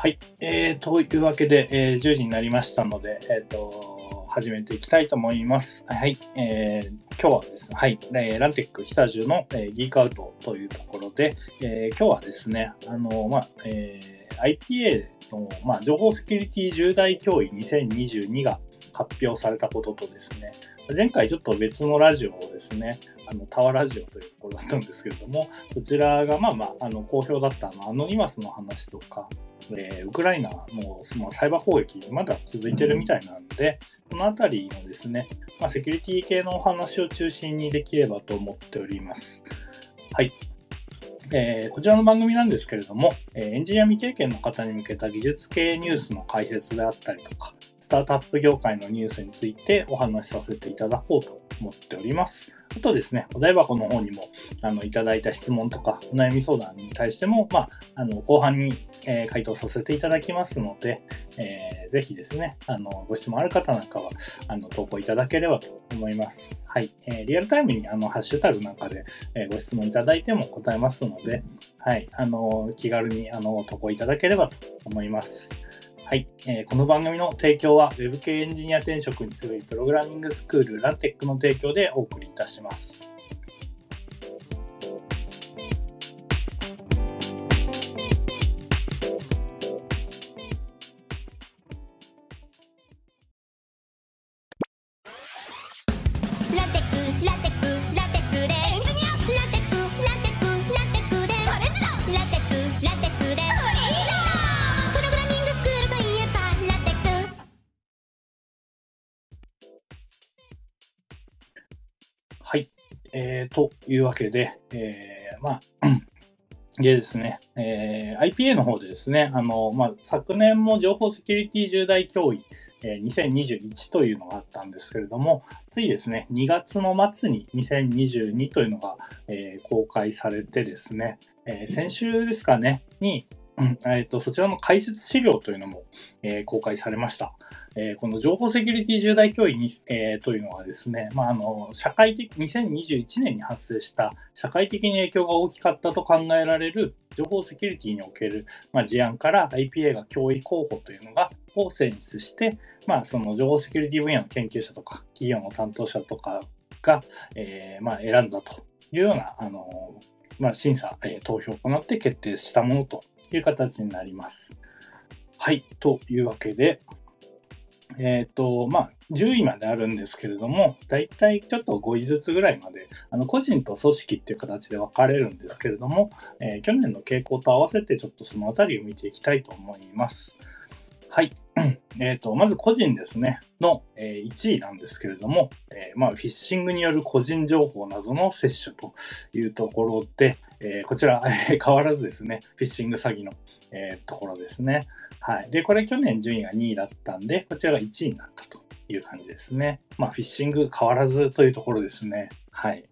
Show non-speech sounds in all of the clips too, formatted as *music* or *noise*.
はい、えー、というわけで、えー、10時になりましたので、えーと、始めていきたいと思います。はい、えー、今日はですね、はい、えー、ランテック久住の、えー、ギークアウトというところで、えー、今日はですね、あの、まあ、えー、IPA の、まあ、情報セキュリティ重大脅威2022が発表されたこととですね、前回ちょっと別のラジオをですね、あのタワーラジオというところだったんですけれども、そちらがまあまあ、あの好評だったあのアノニマスの話とか、えー、ウクライナのそのサイバー攻撃、まだ続いてるみたいなので、このあたりのですね、まあ、セキュリティ系のお話を中心にできればと思っております。はい。えー、こちらの番組なんですけれども、えー、エンジニア未経験の方に向けた技術系ニュースの解説であったりとか、スタートアップ業界のニュースについてお話しさせていただこうと思っております。あとですね、お台箱の方にもあのいただいた質問とかお悩み相談に対しても、まあ、あの後半に、えー、回答させていただきますので、えー、ぜひですね、あのご質問ある方なんかはあの投稿いただければと思います。はい。えー、リアルタイムにあのハッシュタグなんかで、えご質問いただいても答えますので、はい。あの気軽にあの投稿いただければと思います。はい、えー、この番組の提供は Web 系エンジニア転職に強いプログラミングスクールラテックの提供でお送りいたします。えー、というわけで、えー、まあ、*clears throat* でですね、えー、IPA の方でですね、あの、まあ、昨年も情報セキュリティ重大脅威、えー、2021というのがあったんですけれども、ついですね、2月の末に2022というのが、えー、公開されてですね、え、先週ですかね、に、えーと、そちらの解説資料というのも、えー、公開されました。えー、この情報セキュリティ重大脅威に、えー、というのはですね、まあ、あの社会的2021年に発生した社会的に影響が大きかったと考えられる情報セキュリティにおける、まあ、事案から IPA が脅威候補というのがを選出して、まあ、その情報セキュリティ分野の研究者とか企業の担当者とかが、えーまあ、選んだというようなあの、まあ、審査、え、投票を行って決定したものという形になります。はい。というわけで、えっ、ー、と、まあ、10位まであるんですけれども、大体ちょっと5位ずつぐらいまで、あの個人と組織っていう形で分かれるんですけれども、えー、去年の傾向と合わせてちょっとその辺りを見ていきたいと思います。はい。*clears throat* えっ、ー、と、まず個人ですね、の、えー、1位なんですけれども、えー、まあ、フィッシングによる個人情報などの摂取というところで、えこちら、え *laughs* 変わらずですね、フィッシング詐欺の、えところですね。はい。で、これ去年順位が2位だったんで、こちらが1位になったという感じですね。まあ、フィッシング変わらずというところですね。はい。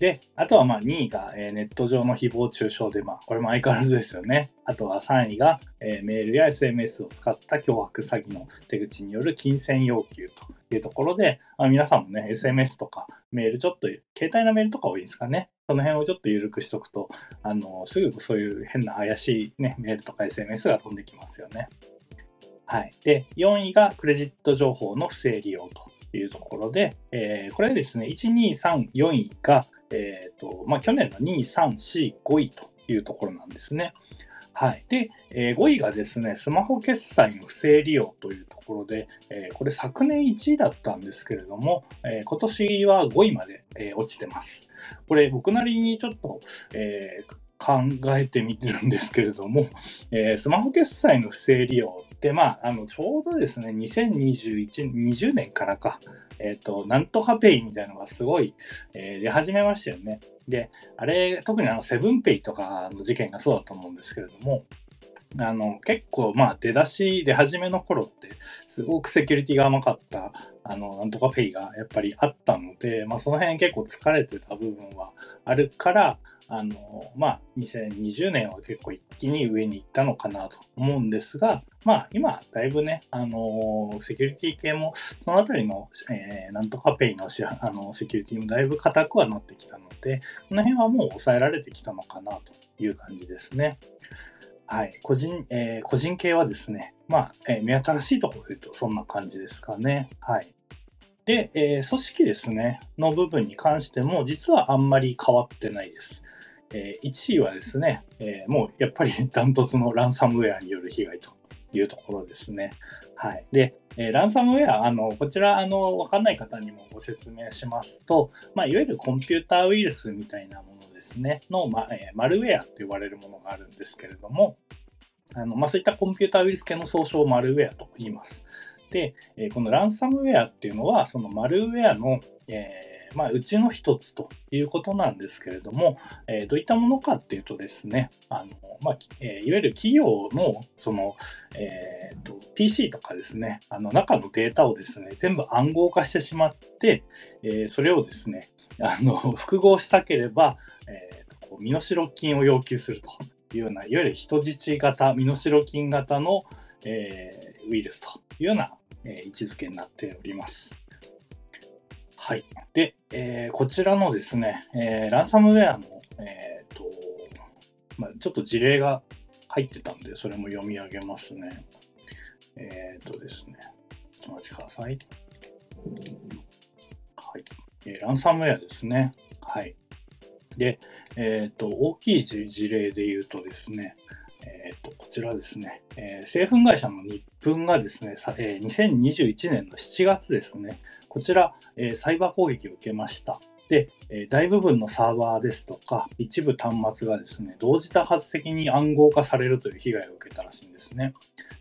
で、あとはまあ2位が、えネット上の誹謗中傷で、まあこれも相変わらずですよね。あとは3位が、えメールや SMS を使った脅迫詐欺の手口による金銭要求というところで、まあ、皆さんもね、SMS とかメールちょっと、携帯のメールとか多いですかね。その辺をちょっと緩くしとくと、あの、すぐそういう変な怪しいね、メールとか SMS が飛んできますよね。はい。で、4位がクレジット情報の不正利用というところで、えー、これですね、1、2、3、4位が、え、ー、と、まあ、去年の2位、3、4、5位というところなんですね。はい。で、えー、5位がですね、スマホ決済の不正利用というところで、えー、これ昨年1位だったんですけれども、えー、今年は5位まで、え落ちてます。これ僕なりにちょっと、え考えてみてるんですけれども、えスマホ決済の不正利用で、まあ、あのちょうどですね、2021、20年からか、えっ、ー、と、なんとかペイみたいなのがすごい、えー、出始めましたよね。で、あれ、特にあの、セブンペイとかの事件がそうだと思うんですけれども、あの結構まあ出だし出始めの頃ってすごくセキュリティが甘かったあのなんとかペイがやっぱりあったので、まあ、その辺結構疲れてた部分はあるからあのまあ2020年は結構一気に上に行ったのかなと思うんですがまあ今だいぶねあのセキュリティ系もそのあたりの、えー、なんとかペイのあのセキュリティもだいぶ硬くはなってきたのでこの辺はもう抑えられてきたのかなという感じですね。はい。個人、えー、個人系はですね、まあ、えー、目新しいところで言うとそんな感じですかね。はい。で、えー、組織ですね、の部分に関しても、実はあんまり変わってないです。えー、1位はですね、えー、もうやっぱり *laughs* ダントツのランサムウェアによる被害というところですね。はい。で、えー、ランサムウェア、あの、こちら、あの、わかんない方にもご説明しますと、まあ、いわゆるコンピューターウイルスみたいなものですね、の、ま、えー、マルウェアって呼ばれるものがあるんですけれども、あの、まあ、そういったコンピューターウイルス系の総称をマルウェアと言います。で、えー、このランサムウェアっていうのは、そのマルウェアの、えーまあ、うちの一つということなんですけれども、え、どういったものかっていうとですね、あのまあえ、いわゆる企業のその、えーと、PC とかですね、あの中のデータをですね、全部暗号化してしまって、え、それをですね、あの複合したければ、えー、こう身代金を要求するというような、いわゆる人質型、身代金型の、えー、ウイルスというような、えー、位置づけになっております。はい。で、えー、こちらのですね、えー、ランサムウェアの、えーとまあ、ちょっと事例が入ってたんで、それも読み上げますね。えっ、ー、とですね、お待ちください。はい。えー、ランサムウェアですね。はい。で、えっ、ー、と、大きい事例で言うとですね、えーと、こちらですね、えー、製粉会社の日分がですね、えー、2021年の7月ですね、こちら、えー、サイバー攻撃を受けました。で、え大部分のサーバーですとか、一部端末がですね、同時多発的に暗号化されるという被害を受けたらしいんですね。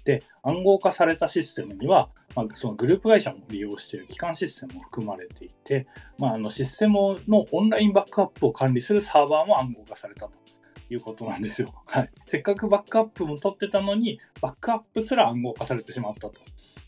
で、暗号化されたシステムには、まあ、そのグループ会社も利用している基幹システムも含まれていて、まあ、あのシステムのオンラインバックアップを管理するサーバーも暗号化されたということなんですよ。*laughs* はい。せっかくバックアップも取ってたのに、バックアップすら暗号化されてしまったと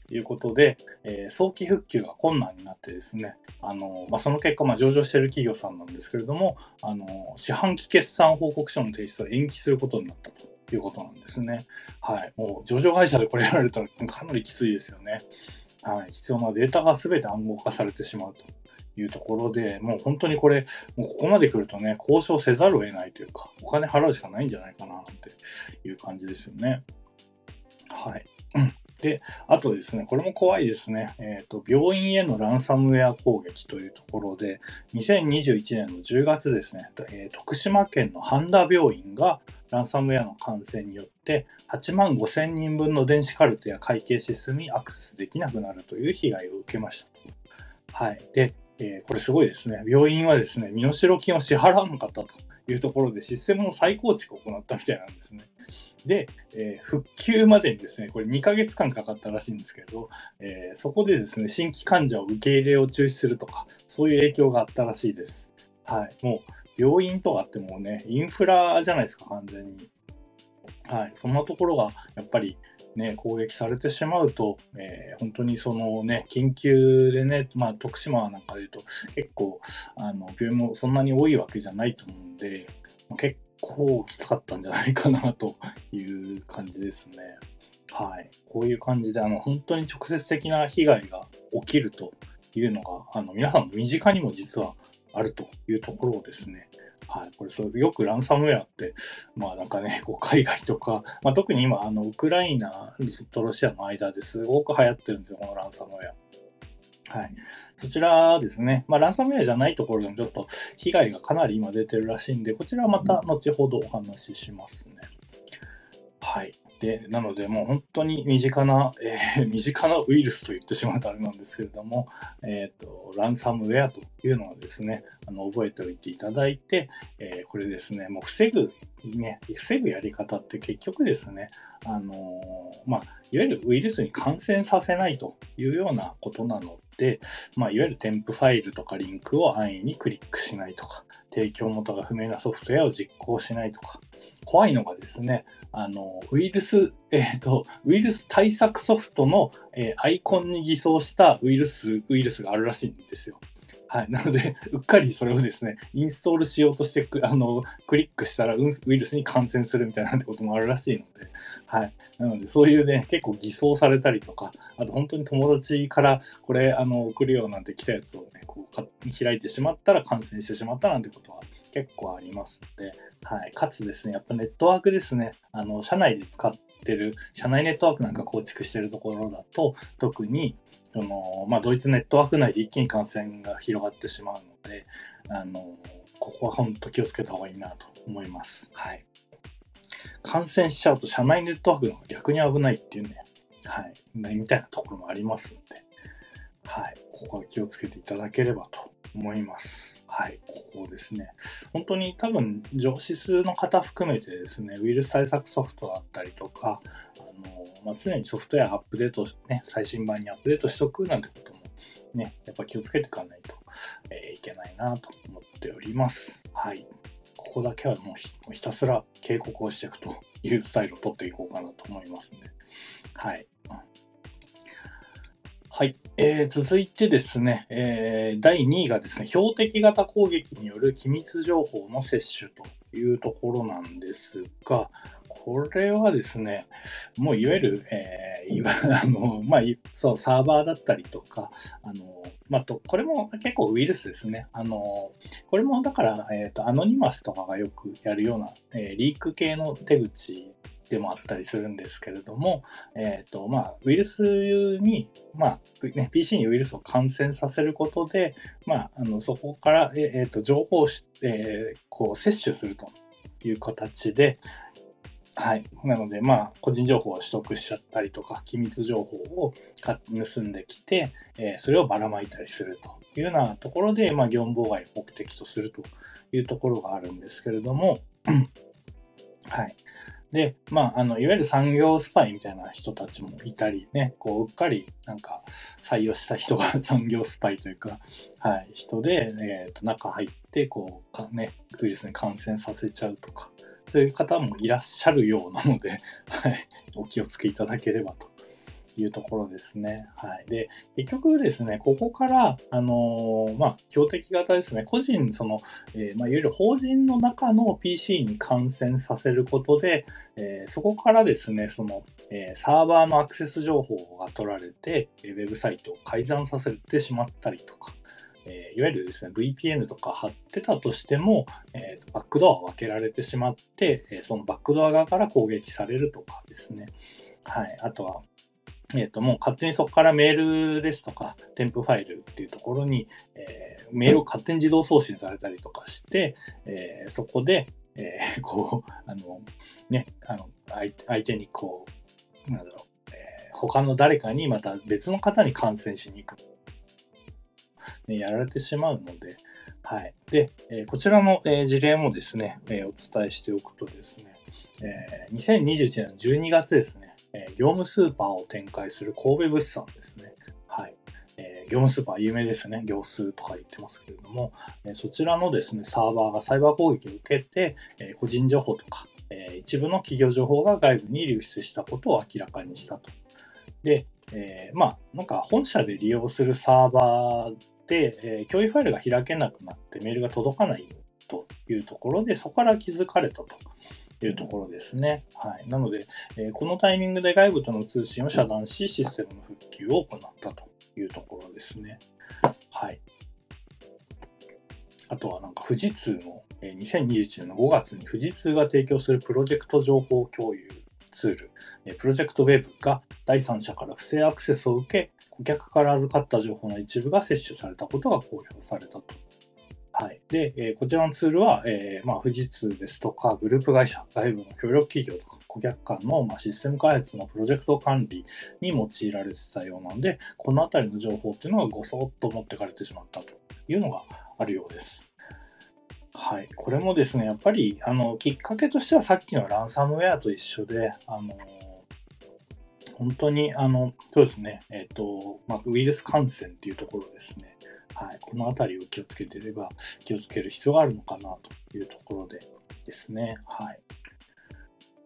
いうことで、えー、早期復旧が困難になってですね、あのまあ、その結果、まあ、上場している企業さんなんですけれども、あの四半期決算報告書の提出を延期することになったということなんですね。はい。もう上場会社でこれやられたらかなりきついですよね。はい。必要なデータが全て暗号化されてしまうと。いうところで、もう本当にこれ、もうここまで来るとね、交渉せざるを得ないというか、お金払うしかないんじゃないかな、なんていう感じですよね。はい。で、あとですね、これも怖いですね。えっ、ー、と、病院へのランサムウェア攻撃というところで、2021年の10月ですね、えー、徳島県の半田病院がランサムウェアの感染によって8万5千人分の電子カルテや会計システムにアクセスできなくなるという被害を受けました。はい。で、えー、これすごいですね。病院はですね、身代金を支払わなかったというところでシステムの再構築を行ったみたいなんですね。で、えー、復旧までにですね、これ2ヶ月間かかったらしいんですけど、えー、そこでですね、新規患者を受け入れを中止するとか、そういう影響があったらしいです。はい。もう、病院とかってもうね、インフラじゃないですか、完全に。はい。そんなところが、やっぱり、ね、攻撃されてしまうと、えー、本当にそのね、緊急でね、まあ、徳島なんかで言うと、結構、あの、病院もそんなに多いわけじゃないと思うんで、結構きつかったんじゃないかなという感じですね。はい。こういう感じで、あの、本当に直接的な被害が起きるというのが、あの、皆さんの身近にも実はあるというところをですね、はい、これそうよくランサムウェアって、まあなんかね、*laughs* こう海外とか、まあ、特に今、あのウクライナとロシアの間ですごく流行ってるんですよ、このランサムウェア。はい。そちらですね、まあ、ランサムウェアじゃないところでもちょっと被害がかなり今出てるらしいんで、こちらはまた後ほどお話ししますね。はい。で、なので、もう本当に身近な、えー、*laughs* 身近なウイルスと言ってしまうとあれなんですけれども、えっ、ー、と、ランサムウェアというのはですね、あの覚えておいていただいて、えー、これですね、もう防ぐ、ね、防ぐやり方って結局ですね、あのまあ、いわゆるウイルスに感染させないというようなことなので、まあ、いわゆる添付ファイルとかリンクを安易にクリックしないとか、提供元が不明なソフトウェアを実行しないとか、怖いのがですね、あの、ウイルス、*laughs* えっ、ー、と、ウイルス対策ソフトの、えー、アイコンに偽装したウイルス、ウイルスがあるらしいんですよ。はい。なので、*laughs* うっかりそれをですね、インストールしようとしてあの、クリックしたらウイルスに感染するみたいなこともあるらしいので、はい。なので、そういうね、結構偽装されたりとか、あと本当に友達からこれ、あの、送るようなんて来たやつをね、こう開いてしまったら感染してしまったなんてことは結構ありますので、はい。かつですね、やっぱネットワークですね、あの、社内で使ってる、社内ネットワークなんか構築してるところだと、特に、その、まあ、ドイツネットワーク内で一気に感染が広がってしまうので、あの、ここは本当気をつけた方がいいなと思います。はい。感染しちゃうと社内ネットワークの方が逆に危ないっていうね、はい、みたいなところもありますので、はい、ここは気をつけていただければと思います。はい、ここですね。本当に多分、上司数の方含めてですね、ウイルス対策ソフトだったりとか、あのまあ、常にソフトウェアアップデート、ね、最新版にアップデートしておくなんてこともね、やっぱ気をつけていかないと、えー、いけないなと思っております。はい。ここだけはもうひたすら警告をしていくというスタイルを取っていこうかなと思いますね。はい。はい、えー、続いてですね、えー、第2位がですね、標的型攻撃による機密情報の摂取というところなんですが、これはですね、もういわゆる、えー、*laughs* あの、まあ、そう、サーバーだったりとか、あの、まあ、と、これも結構ウイルスですね。あの、これもだから、えっ、ー、と、アノニマスとかがよくやるような、えー、リーク系の手口でもあったりするんですけれども、え、ー、と、まあ、ウイルスに、まあ、ね、PC にウイルスを感染させることで、まあ、あの、そこから、え、ー、と、情報を、えー、こう、摂取するという形で、はい。なので、まあ、個人情報を取得しちゃったりとか、機密情報を盗んできて、えー、それをばらまいたりするというようなところで、まあ、業務妨害を目的とするというところがあるんですけれども、*clears throat* はい。で、まあ、あの、いわゆる産業スパイみたいな人たちもいたりね、こう、うっかりなんか採用した人が *laughs* 産業スパイというか、はい、人で、えっ、ー、と、中入って、こう、かね、ウイルスに感染させちゃうとか、そういう方もいらっしゃるようなので、はい、お気をつけいただければというところですね。はい。で、結局ですね、ここから、あのー、まあ、標的型ですね、個人、その、えー、まあ、いわゆる法人の中の PC に感染させることで、えー、そこからですね、その、えサーバーのアクセス情報が取られて、ウェブサイトを改ざんさせてしまったりとか、えー、いわゆるですね、VPN とか貼ってたとしても、えー、バックドアを開けられてしまって、えー、そのバックドア側から攻撃されるとかですね。はい。あとは、えっ、と、もう勝手にそこからメールですとか、添付ファイルっていうところに、えメールを勝手に自動送信されたりとかして、えそこで、えこう、あの、ね、あの、相手にこう、なんだろう、え他の誰かにまた別の方に感染しに行く。ね、やられてしまうので、はい。で、えこちらの、え事例もですね、えお伝えしておくとですね、え2021年の12月ですね、え業務スーパーを展開する神戸物産ですね。はい。え業務スーパー有名ですね。業数とか言ってますけれども、えそちらのですね、サーバーがサイバー攻撃を受けて、え個人情報とか、え一部の企業情報が外部に流出したことを明らかにしたと。で、えー、まあ、なんか本社で利用するサーバーで、えー、共有ファイルが開けなくなってメールが届かないというところで、そこから気づかれたというところですね。はい。なので、えー、このタイミングで外部との通信を遮断し、システムの復旧を行ったというところですね。はい。あとはなんか富士通の2021年の5月に富士通が提供するプロジェクト情報共有ツール、プロジェクトウェブが第三者から不正アクセスを受け、顧客から預かった情報の一部が摂取されたことが公表されたと。はい。で、えー、こちらのツールは、えー、まあ、富士通ですとか、グループ会社、外部の協力企業とか、顧客間の、まあ、システム開発のプロジェクト管理に用いられてたようなんで、このあたりの情報っていうのがごそっと持ってかれてしまったというのがあるようです。はい、これもですね、やっぱりあのきっかけとしてはさっきのランサムウェアと一緒で、あの本当にあのそうですね、えーとまあ、ウイルス感染っていうところですね、はい、この辺りを気をつけていれば気をつける必要があるのかなというところでですね。はい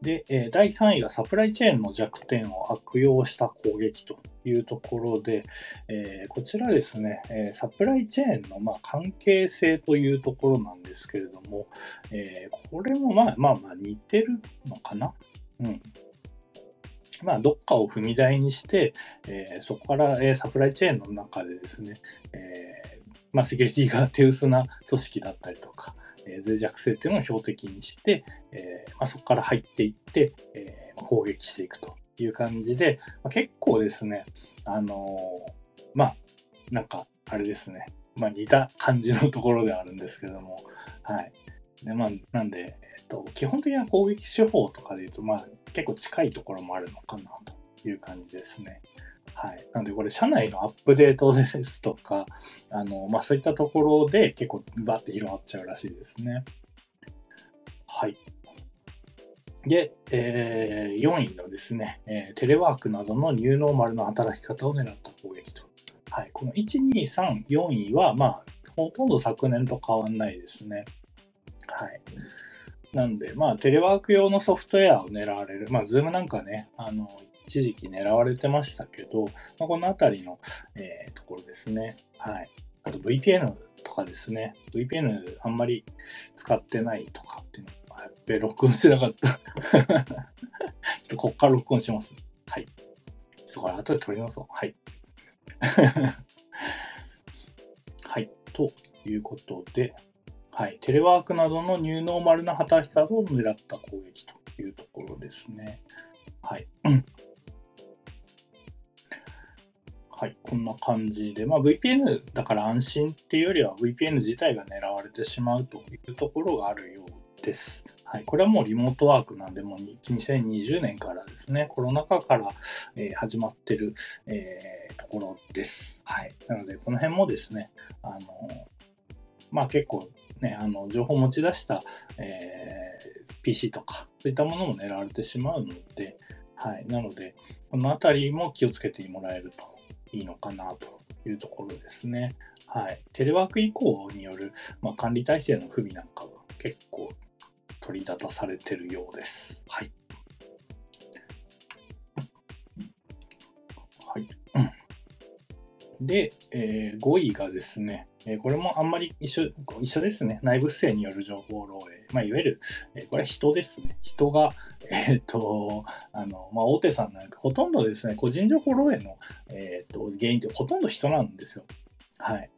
で、え第3位がサプライチェーンの弱点を悪用した攻撃というところで、えこちらですね、えサプライチェーンのま関係性というところなんですけれども、えこれもまあまあまあ似てるのかな？うん。まあ、どっかを踏み台にして、えー、そこから、えー、サプライチェーンの中でですね、えー、まあ、セキュリティが手薄な組織だったりとか、え脆弱性っていうのを標的にして、えまあ、そこから入っていって、え攻撃していくという感じで、まあ、結構ですね、あのまあ、なんか、あれですね、まあ、似た感じのところではあるんですけども、はい。で、まあ、なんで、えっと、基本的な攻撃手法とかで言うと、まあ、結構近いところもあるのかなという感じですね。はい。なので、これ、社内のアップデートですとか、*laughs* あの、まあ、そういったところで結構バッて広がっちゃうらしいですね。はい。で、えー、4位のですね、えー、テレワークなどのニューノーマルの働き方を狙った攻撃と。はい。この1、2、3、4位は、まあ、ほとんど昨年と変わんないですね。はい。なんで、まあ、テレワーク用のソフトウェアを狙われる。まあ、ズームなんかね、あの、一時期狙われてましたけど、まあ、このあたりの、えー、ところですね。はい。あと VPN とかですね。VPN あんまり使ってないとかっていうのやっべ、録音してなかった。*laughs* ちょっとこっから録音します。はい。そこから後で撮り直そう。はい。*laughs* はい。ということで、はい、テレワークなどのニューノーマルな働き方を狙った攻撃というところですね。はい。*clears throat* はい、こんな感じで、まあ、VPN だから安心っていうよりは VPN 自体が狙われてしまうというところがあるようです。はい、これはもうリモートワークなんで、もう2020年からですね、コロナ禍から、えー、始まってる、えー、ところです。はい。なので、この辺もですね、あのまあ結構ね、あの情報を持ち出した、えー、PC とか、そういったものも狙われてしまうので、はい。なので、このあたりも気をつけてもらえるといいのかなというところですね。はい。テレワーク移行による、まあ、管理体制の不備なんかは結構取り沙汰されてるようです。はい。はい。で、えー、5位がですね、えこれもあんまり一緒一緒ですね。内部不正による情報漏洩。まあ、いわゆる、えこれは人ですね。人が、*laughs* えっ、と、あの、まあ、大手さんなんかほとんどですね、個人情報漏洩の、えっ、と、原因ってほとんど人なんですよ。はい。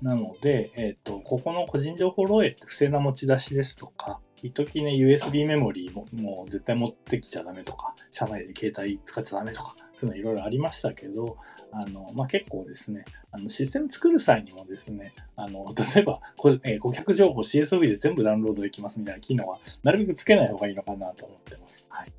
なので、えっ、と、ここの個人情報漏洩って不正な持ち出しですとか、一時ね、USB メモリーももう絶対持ってきちゃダメとか、社内で携帯使っちゃダメとか、そういうのいろいろありましたけど、あの、まあ、結構ですね、あのシステム作る際にもですね、あの、*laughs* 例えばこれ、えー、顧客情報 CSV で全部ダウンロードできますみたいな機能は、なるべくつけない方がいいのかなと思ってます。はい。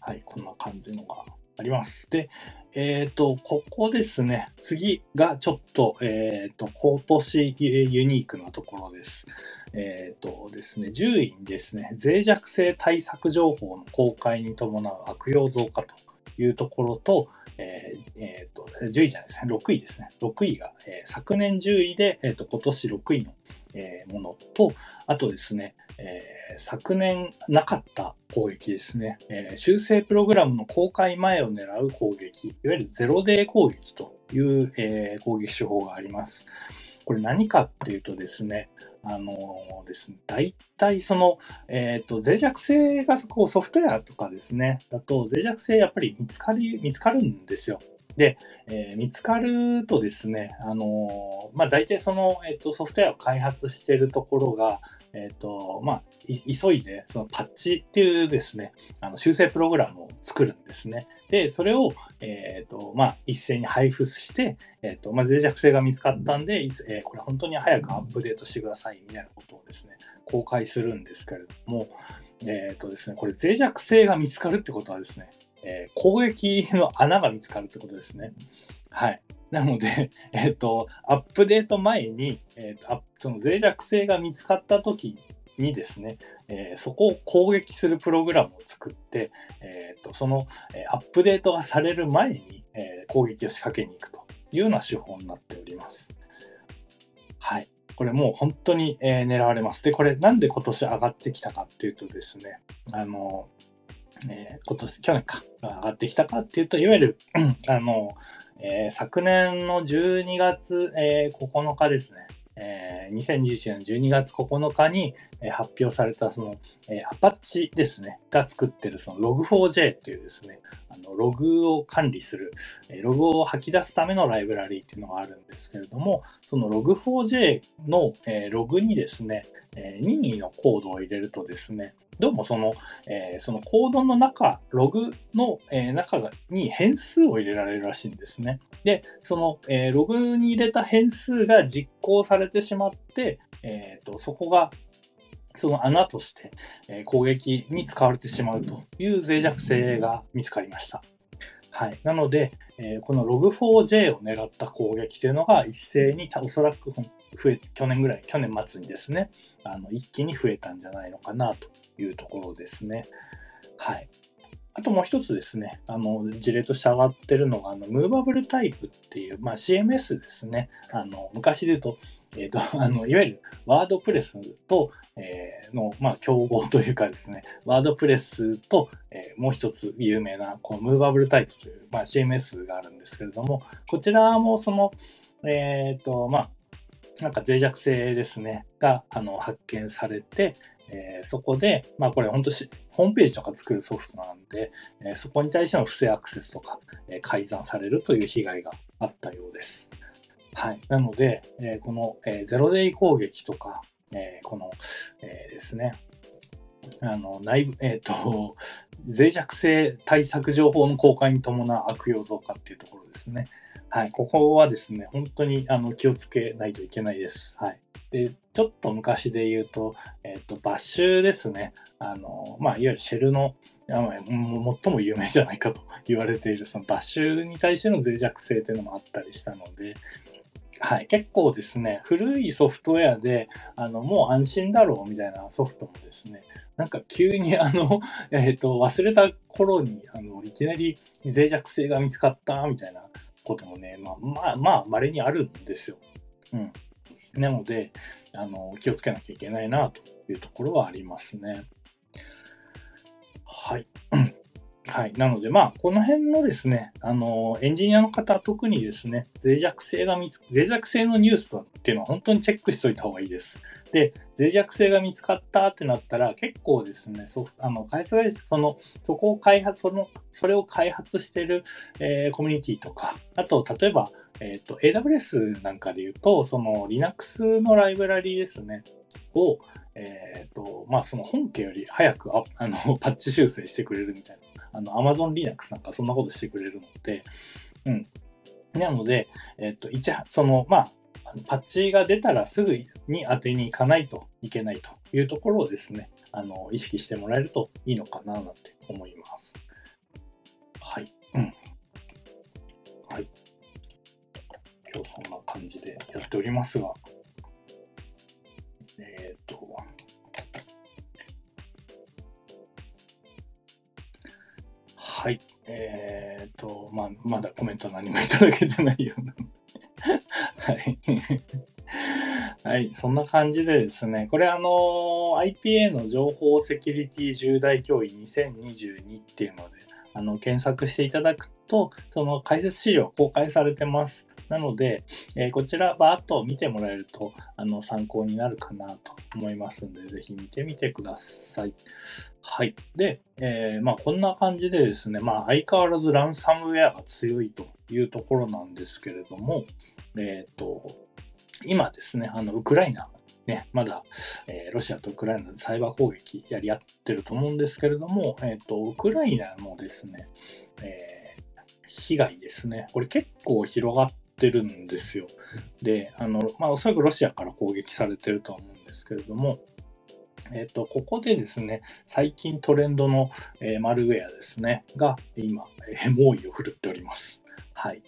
はい、こんな感じのがあります。で、えっ、ー、と、ここですね。次がちょっと、えっ、ー、と、今年ユニークなところです。えっ、ー、とですね、10位にですね、脆弱性対策情報の公開に伴う悪用増加というところと、えーえーと、10位じゃないですね、6位ですね。6位が、えー、昨年10位で、えーと、今年6位の、えー、ものと、あとですね、えー、昨年なかった攻撃ですね、えー、修正プログラムの公開前を狙う攻撃、いわゆるゼロデー攻撃という、えー、攻撃手法があります。これ何かっていうとですね、あのー、ですね、大体その、えっ、ー、と、脆弱性がこうソフトウェアとかですね、だと脆弱性やっぱり見つかり、見つかるんですよ。で、えー、見つかるとですね、あのー、まあ、大体その、えっ、と、ソフトウェアを開発しているところが、えっ、と、まあ、急いで、そのパッチっていうですね、あの修正プログラムを作るんですね。で、それを、えっ、と、まあ、一斉に配布して、えっ、と、まあ、脆弱性が見つかったんで、えこれ本当に早くアップデートしてください、みたいなことをですね、公開するんですけれども、えっ、とですね、これ脆弱性が見つかるってことはですね、えー、攻撃の穴が見つかるってことですね。はい。なので、*laughs* えっ、ー、と、アップデート前に、えーと、その脆弱性が見つかった時にですね、えー、そこを攻撃するプログラムを作って、えーと、その、えアップデートがされる前に、え攻撃を仕掛けに行くというような手法になっております。はい。これもう本当に、え、狙われます。で、これなんで今年上がってきたかっていうとですね、あの、えー、今年、去年か、上がってきたかっていうと、いわゆる、*clears throat* あの、えー、昨年の12月、えー、9日ですね、えー、2021年12月9日に、発表されたその、アパッチですね、が作ってるその Log4j っていうですね、あのログを管理する、ログを吐き出すためのライブラリーっていうのがあるんですけれども、その Log4j の、え、ログにですね、任意のコードを入れるとですね、どうもその、そのコードの中、ログの、中に変数を入れられるらしいんですね。で、その、ログに入れた変数が実行されてしまって、えーと、そこがその穴として、え攻撃に使われてしまうという脆弱性が見つかりました。はい。なので、え、この Log4j を狙った攻撃というのが一斉におそらく増え、去年ぐらい、去年末にですね、あの一気に増えたんじゃないのかなというところですね。はい。あともう一つですね、あの事例として上がってるのが、あのムーバブルタイプっていう、まあ、CMS ですね。あの昔で言うと、えっ、ー、と、*laughs* あのいわゆるワードプレスと、えー、の、まあ、競合というかですね、ワードプレスと、えー、もう一つ有名な、このムーバブルタイプという、まあ、CMS があるんですけれども、こちらもその、えっ、ー、と、まあ、なんか脆弱性ですね、があの発見されて、えー、そこで、まあこれ本当し、ホームページとか作るソフトなんで、えー、そこに対しての不正アクセスとか、えー、改ざんされるという被害があったようです。はい。なので、えこの、えゼロデイ攻撃とか、えこの、えですね、あの、内部、えっ、と、脆弱性対策情報の公開に伴う悪用増加っていうところですね。はい、ここはですね、本当にあの気をつけないといけないです。はい。で、ちょっと昔で言うと、えっ、ー、と、バッシュですね。あの、まあ、いわゆるシェルの、最も有名じゃないかと *laughs* 言われている、そのバッシュに対しての脆弱性というのもあったりしたので、はい、結構ですね、古いソフトウェアで、あの、もう安心だろうみたいなソフトもですね、なんか急に *laughs* あの、えっ、ー、と、忘れた頃に、あの、いきなり脆弱性が見つかったみたいなこともね、まあまあ、まあ、稀にあるんですよ。うん。なので、あの、気をつけなきゃいけないなというところはありますね。はい。はい。なので、まあ、この辺のですね、あの、エンジニアの方、特にですね、脆弱性が見つ、脆弱性のニュースとっていうのは本当にチェックしといた方がいいです。で、脆弱性が見つかったってなったら、結構ですね、ソフト、あの、開発会社、その、そこを開発、その、それを開発してる、えー、コミュニティとか、あと、例えば、えっ、ー、と、AWS なんかで言うと、その Linux のライブラリですね、を、えっ、ー、と、まあ、その本家より早くああの *laughs* パッチ修正してくれるみたいな。あの、Amazon Linux なんかそんなことしてくれるので、うん。なので、えっ、ー、と、一、その、まあ、パッチが出たらすぐに当てに行かないといけないというところをですね、あの、意識してもらえるといいのかななんて思います。はい。うん。はい。今日そんな感じでやっておりますが、えっ、ー、と、はい。えっ、と、まあ、まだコメント何もいただけてないような *laughs* はい。*laughs* はい、そんな感じでですね、これあの、IPA の情報セキュリティ重大脅威2022っていうので、あの、検索していただくと、その解説資料公開されてます。なので、えー、こちらバーッと見てもらえるとあの参考になるかなと思いますんで、ぜひ見てみてください。はい。で、えー、まあこんな感じでですね、まあ相変わらずランサムウェアが強いというところなんですけれども、えっ、ー、と、今ですね、あの、ウクライナね、まだ、えー、ロシアとウクライナでサイバー攻撃やり合ってると思うんですけれども、えっ、ー、と、ウクライナのですね、えー、被害ですね、これ結構広がってるんですよ。で、あの、まあ、おそらくロシアから攻撃されてるとは思うんですけれども、えっ、と、ここでですね、最近トレンドの、えー、マルウェアですね、が今、えー、猛威を振るっております。はい。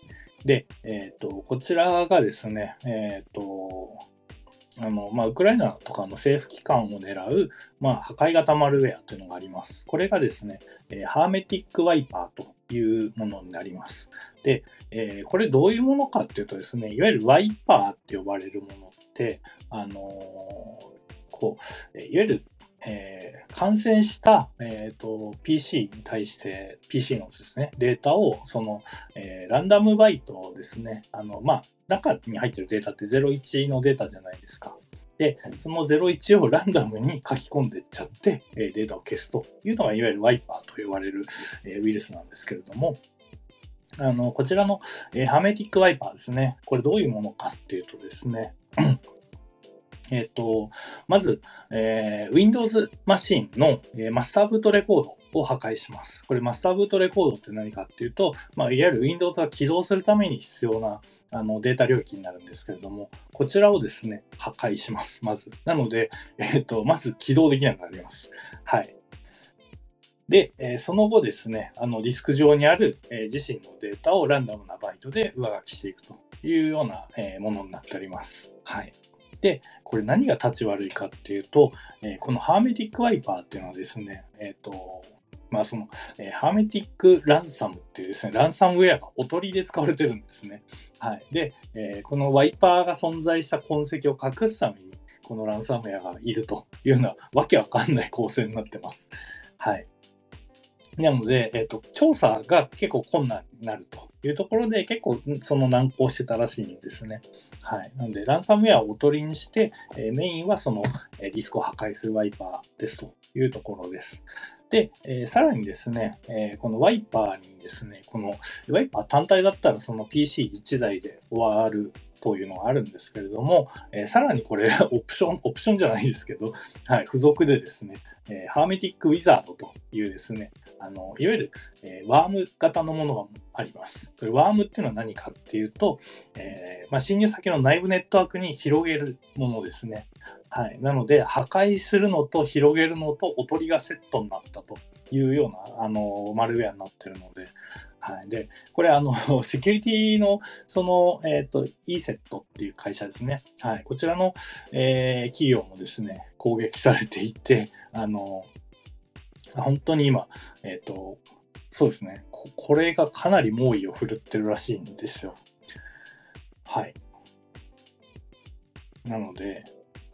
で、えっ、と、こちらがですね、えっ、と、あの、まあ、ウクライナとかの政府機関を狙う、まあ、破壊型マルウェアというのがあります。これがですね、えー、ハーメティックワイパーというものになります。で、えー、これどういうものかっていうとですね、いわゆるワイパーって呼ばれるものって、あのー、こう、いわゆるえー、感染した、えーと、PC に対して PC のですねデータをその、えー、ランダムバイトをですねあの、まあ、中に入ってるデータって01のデータじゃないですか。で、その01を *laughs* ランダムに書き込んでっちゃって、えデータを消すというのがいわゆるワイパーと呼ばれる、えウイルスなんですけれども、あのこちらの、えハメティックワイパーですね。これどういうものかっていうとですね、えっ、と、まず、えー、Windows マシンの、えー、マスターブートレコードを破壊します。これマスターブートレコードって何かっていうと、まあ、いわゆる Windows が起動するために必要なあのデータ領域になるんですけれども、こちらをですね、破壊します。まず。なので、えっ、と、まず起動できなくなります。はい。で、えー、その後ですね、あのディスク上にある、えー、自身のデータをランダムなバイトで上書きしていくというような、え、ものになっております。はい。で、これ何が立ち悪いかっていうと、えー、このハーメティックワイパーっていうのはですね、えっ、ー、と、まあその、えー、ハーメティックランサムっていうですね、ランサムウェアがおとりで使われてるんですね。はい。で、えー、このワイパーが存在した痕跡を隠すために、このランサムウェアがいるというようなわけわかんない構成になってます。はい。なので、えっ、ー、と、調査が結構困難になるというところで、結構その難航してたらしいんですね。はい。なので、ランサムウェアをおとりにして、え、メインはその、えディスクを破壊するワイパーですというところです。で、え、さらにですね、え、このワイパーにですね、このワイパー単体だったらその PC1 台で終わるというのがあるんですけれども、え、さらにこれ *laughs* オプション、オプションじゃないですけど、はい、付属でですね、えー、ハーメティックウィザードというですね、あのいわゆる、えー、ワーム型のものがあります。これワームっていうのは何かっていうと、えー、まあ、侵入先の内部ネットワークに広げるものですね。はい、なので、破壊するのと広げるのとおとりがセットになったというようなあのマルウェアになってるので、はい。で、これ、あの、*laughs* セキュリティの、その、えっ、ー、と、ESET っていう会社ですね。はい。こちらの、えー、企業もですね、攻撃されていて、あの、本当に今、えっ、ー、と、そうですねこ、これがかなり猛威を振るってるらしいんですよ。はい。なので、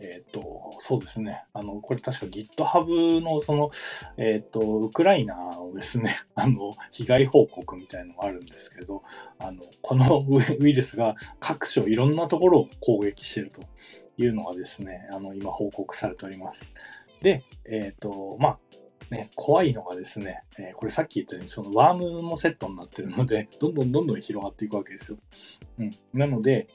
えっ、ー、と、そうですね。あの、これ確か GitHub のその、えっ、ー、と、ウクライナのですね、*laughs* あの、被害報告みたいのがあるんですけど、あの、このウイルスが各所いろんなところを攻撃してるというのがですね、あの、今報告されております。で、えっ、ー、と、まあ、ね、怖いのがですね、えー、これさっき言ったように、そのワームもセットになってるので、どんどんどんどん広がっていくわけですよ。うん。なので、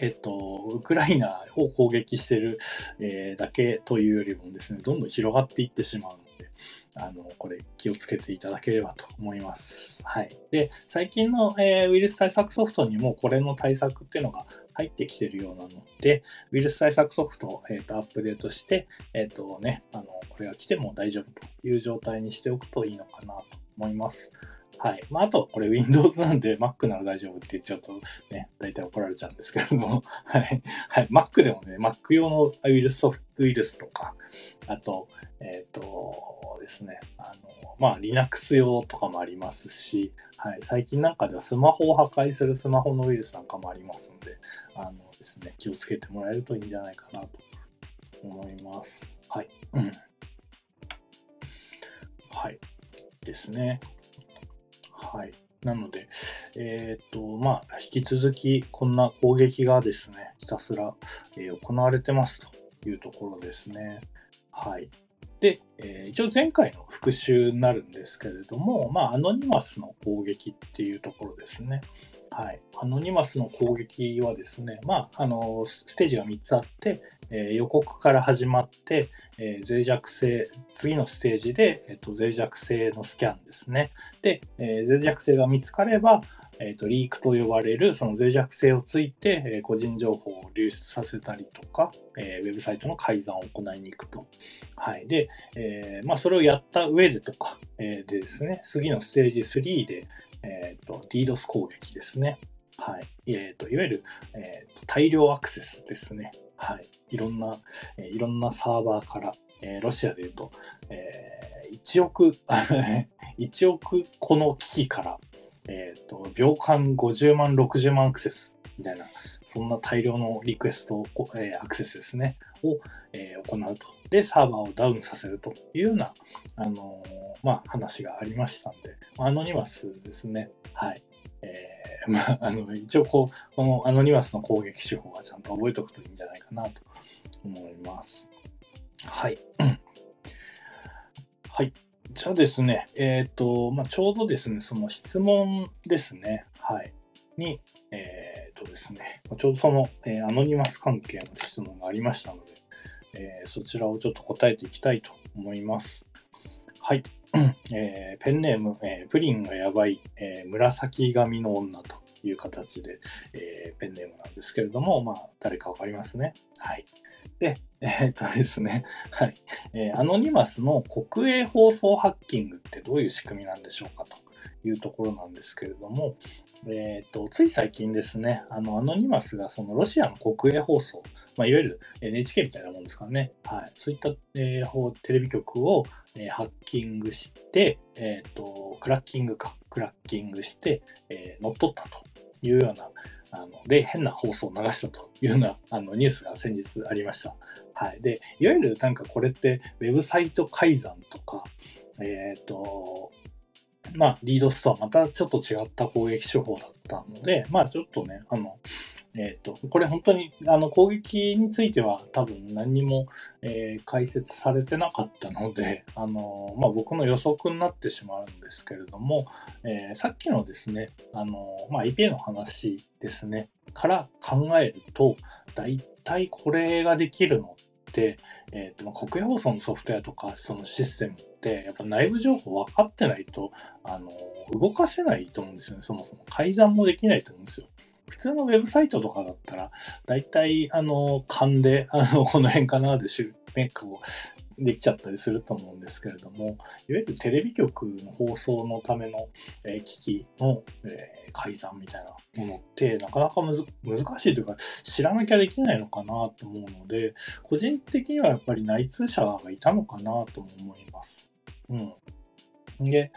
えっと、ウクライナを攻撃してる、えー、だけというよりもですね、どんどん広がっていってしまうので、あの、これ気をつけていただければと思います。はい。で、最近の、えー、ウイルス対策ソフトにもこれの対策っていうのが入ってきてるようなので、ウイルス対策ソフトを、えーと、アップデートして、えっ、ー、とね、あの、これが来ても大丈夫という状態にしておくといいのかなと思います。はい。まあ、あと、これ Windows なんで Mac なら大丈夫って言っちゃうとね、大体怒られちゃうんですけれども、*laughs* はい。はい。Mac でもね、Mac 用のウイルスソフト、ウイルスとか、あと、えっ、ー、とですね、あの、まあ、Linux 用とかもありますし、はい。最近なんかではスマホを破壊するスマホのウイルスなんかもありますので、あのですね、気をつけてもらえるといいんじゃないかなと思います。はい。うん。はい。ですね。はい。なので、えっ、ー、と、まあ、引き続き、こんな攻撃がですね、ひたすら、えー、行われてますというところですね。はい。で、えー、一応前回の復習になるんですけれども、まあ、アノニマスの攻撃っていうところですね。はい。アノニマスの攻撃はですね、まあ、あの、ステージが3つあって、えー、予告から始まって、えー、脆弱性、次のステージで、えーと、脆弱性のスキャンですね。で、えー、脆弱性が見つかれば、えーと、リークと呼ばれるその脆弱性をついて、え、個人情報を流出させたりとか、えー、ウェブサイトの改ざんを行いに行くと。はい。で、え、まあ、それをやった上でとか、え、でですね、次のステージ3で、え、ー、と、DDoS 攻撃ですね。はい。え、ー、と、いわゆる、えーと、大量アクセスですね。はい。いろんな、いろんなサーバーから、え、ロシアで言うと、え、1億、*laughs* 1億個の機器から、えっ、ー、と、秒間50万、60万アクセスみたいな、そんな大量のリクエスト、えー、アクセスですね、を、えー、行うと。で、サーバーをダウンさせるというような、あのまあ、話がありましたんで、アノニマスですね。はい。えー、*laughs* まあ、あの、一応こう、このアノニマスの攻撃手法はちゃんと覚えておくといいんじゃないかなと思います。はい。*clears throat* はい。じゃあですね、えっ、ー、と、まあ、ちょうどですね、その質問ですね、はい、に、えっ、ー、とですね、ちょうどその、えー、アノニマス関係の質問がありましたので、えそちらをちょっと答えていきたいと思います。はい。*clears throat* えペンネーム、えプリンがやばい、え紫髪の女という形で、えペンネームなんですけれども、まあ、誰かわかりますね。はい。で、え、っとですね、はい、えー、アノニマスの国営放送ハッキングってどういう仕組みなんでしょうかというところなんですけれども、えー、っとつい最近ですね、あのアノニマスがそのロシアの国営放送、まあ、いわゆる NHK みたいなもんですからね、はい、そういった、えー、テレビ局を、えー、ハッキングして、えー、っとクラッキングか、クラッキングして、えー、乗っ取ったというようなあので、変な放送を流したというようなあのニュースが先日ありました。はい。で、いわゆるなんかこれってウェブサイト改ざんとか、え、ー、と、まあ、リードスとはまたちょっと違った攻撃手法だったので、まあちょっとね、あの、えっ、ー、と、これ本当にあの攻撃については多分何も、えー、解説されてなかったので、あのまあ、僕の予測になってしまうんですけれども、えー、さっきのですね、あのまあ、IPA の話ですね、から考えると、大体これができるのって、えーと、国営放送のソフトウェアとかそのシステムてやっぱ内部情報分かってないとあの動かせないと思うんですよね。そもそも。改ざんもできないと思うんですよ。普通のウェブサイトとかだったら、大体、あの、勘で、あの、この辺かなでしゅ、ね、こう、できちゃったりすると思うんですけれども、いわゆるテレビ局の放送のための、えー、機器の、えー、改ざんみたいなものって、なかなかむず難しいというか、知らなきゃできないのかなと思うので、個人的にはやっぱり内通者がいたのかなとも思います。うん。で、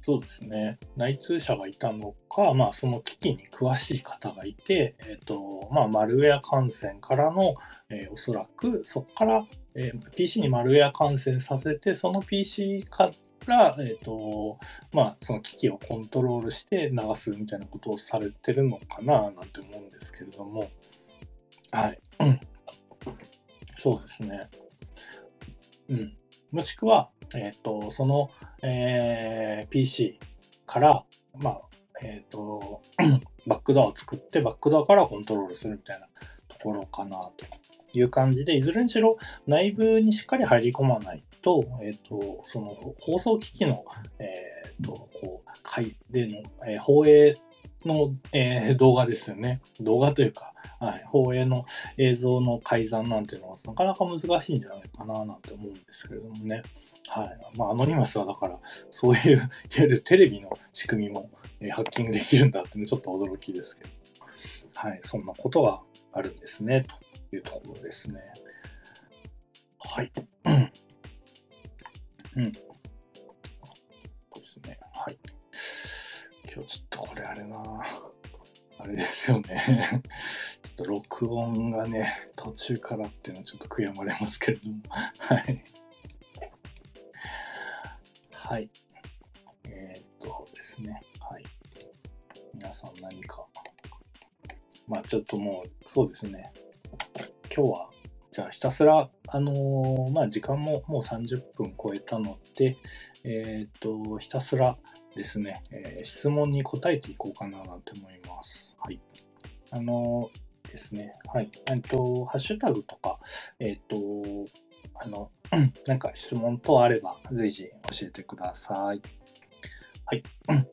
そうですね。内通者がいたのか、まあ、その機器に詳しい方がいて、えっ、ー、と、まあ、マルウェア感染からの、えー、おそらく、そこから、えー、PC にマルウェア感染させて、その PC から、えっ、と、まあ、その機器をコントロールして流すみたいなことをされてるのかな、なんて思うんですけれども、はい。そうですね。うん。もしくは、えっ、と、その、えー、PC から、まあ、えっ、ー、と、*clears throat* バックドアを作って、バックドアからコントロールするみたいなところかなという感じで、いずれにしろ内部にしっかり入り込まないと、えっ、と、その放送機器の、えっ、と、こう、会での、え放映の、え動画ですよね。動画というか、はい、放映の映像の改ざんなんていうのはなかなか難しいんじゃないかななんて思うんですけれどもね。はい。まあ、アノニマスはだから、そういう、いわゆるテレビの仕組みも、えー、ハッキングできるんだっていうのちょっと驚きですけど。はい。そんなことがあるんですね、というところですね。はい。うん。ですね。はい。今日ちょっとこれあれなあれですよね *laughs* ちょっと録音がね、途中からっていうのはちょっと悔やまれますけれども。はい。はい。えー、っとですね。はい。皆さん何か。まあちょっともう、そうですね。今日は、じゃあひたすら、あのー、まあ時間ももう30分超えたので、えー、っと、ひたすらですね、えー、質問に答えていこうかななんて思います。はい。あのーですね。はい。えっと、ハッシュタグとか、えっと、あの、*clears throat* なんか質問等あれば随時教えてください。はい。*clears throat*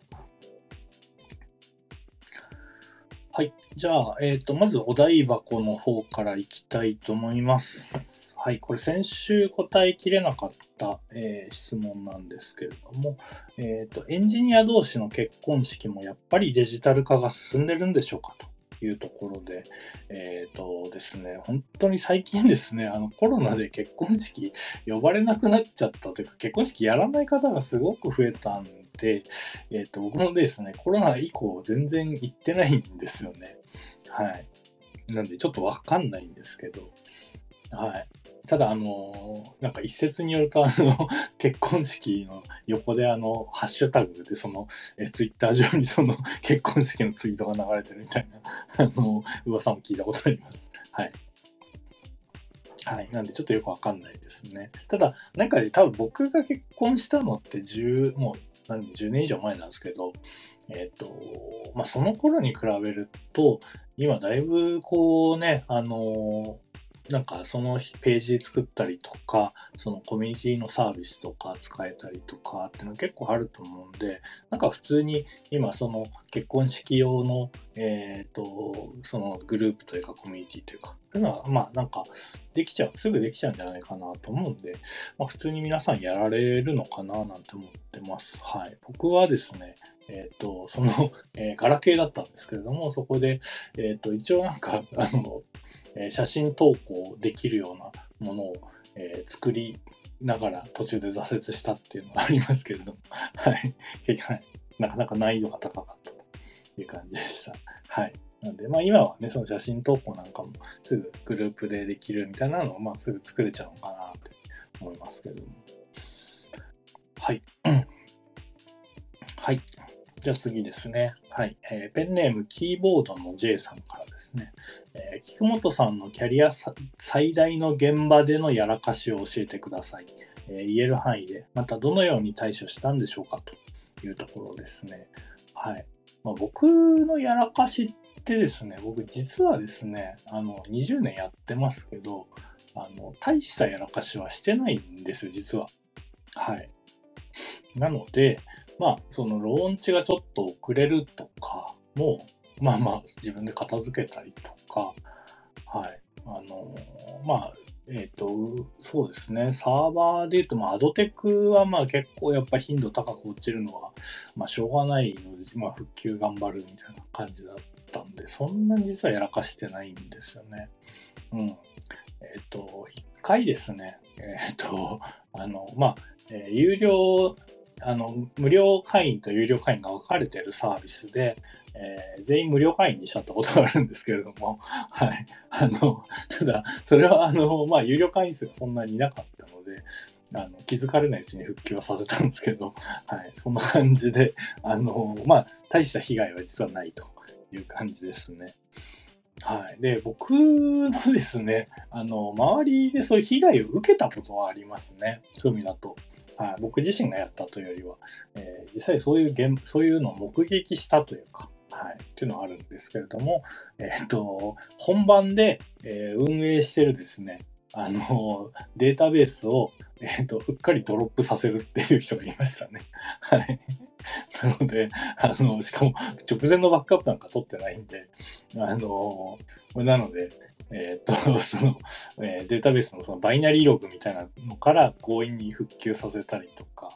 はい。じゃあ、えっ、ー、と、まずお題箱の方からいきたいと思います。はい。これ先週答えきれなかった、えー、質問なんですけれども、え、ー、と、エンジニア同士の結婚式もやっぱりデジタル化が進んでるんでしょうかというところで、えっ、ー、とですね、本当に最近ですね、あのコロナで結婚式 *laughs* 呼ばれなくなっちゃったというか、結婚式やらない方がすごく増えたんで、えっ、ー、と、僕もですね、コロナ以降全然行ってないんですよね。はい。なんでちょっとわかんないんですけど、はい。ただ、あの、なんか一説によると、あの、*laughs* 結婚式の横で、あの、ハッシュタグで、その、えツイッター上にその *laughs* 結婚式のツイートが流れてるみたいな、*laughs* あの、噂も聞いたことあります。はい。はい。なんでちょっとよくわかんないですね。ただ、なんか多分僕が結婚したのって10、もう何10年以上前なんですけど、えっ、ー、と、まあその頃に比べると、今だいぶこうね、あのなんかそのページ作ったりとか、そのコミュニティのサービスとか使えたりとかっていうのは結構あると思うんで、なんか普通に今その結婚式用の、えっ、ー、と、そのグループというかコミュニティというか、そういうのはまあなんかできちゃう、すぐできちゃうんじゃないかなと思うんで、まあ普通に皆さんやられるのかななんて思ってます。はい。僕はですね、えっ、ー、と、その、えー、ガラケーだったんですけれども、そこで、えっ、ー、と、一応なんか、あの、え写真投稿できるようなものを、え作りながら途中で挫折したっていうのがありますけれども、はい。結局、なかなか難易度が高かったいう感じでした。*laughs* はい。なんで、まあ今はね、その写真投稿なんかもすぐグループでできるみたいなのを、まあすぐ作れちゃうのかなと思いますけども。はい。はい。じゃあ次ですね。はい。えー、ペンネームキーボードの J さんからですね。えー、菊本さんのキャリア最大の現場でのやらかしを教えてください。えー、言える範囲で、またどのように対処したんでしょうかというところですね。はい。まあ、僕のやらかしってですね、僕実はですね、あの、20年やってますけど、あの、大したやらかしはしてないんですよ、実は。はい。なので、まあ、そのローンチがちょっと遅れるとかも、まあまあ、自分で片付けたりとか、はい。あの、まあ、えっ、ー、と、そうですね。サーバーで言うと、まあ、アドテックはまあ結構やっぱ頻度高く落ちるのは、まあしょうがないので、まあ復旧頑張るみたいな感じだったんで、そんなに実はやらかしてないんですよね。うん。えっ、ー、と、一回ですね、えっ、ー、と、あの、まあ、え、有料あの、無料会員と有料会員が分かれてるサービスで、えー、全員無料会員にしちゃったことがあるんですけれども、*laughs* はい。あの、ただ、それは、あの、まあ、有料会員数がそんなにいなかったので、あの気づかれないうちに復旧はさせたんですけど、はい、そんな感じで、あの、まあ、大した被害は実はないという感じですね。はい。で、僕のですね、あの、周りでそういう被害を受けたことはありますね。そういう意味だと。はい。僕自身がやったというよりは、えー、実際そういう現、そういうのを目撃したというか、はい。っていうのはあるんですけれども、えっ、と、本番で、えー、運営してるですね、あの、データベースを、えっ、と、うっかりドロップさせるっていう人がいましたね。はい。なので、あの、しかも直前のバックアップなんか取ってないんで、あの、なので、えっ、と、その、えー、データベースのそのバイナリーログみたいなのから強引に復旧させたりとか、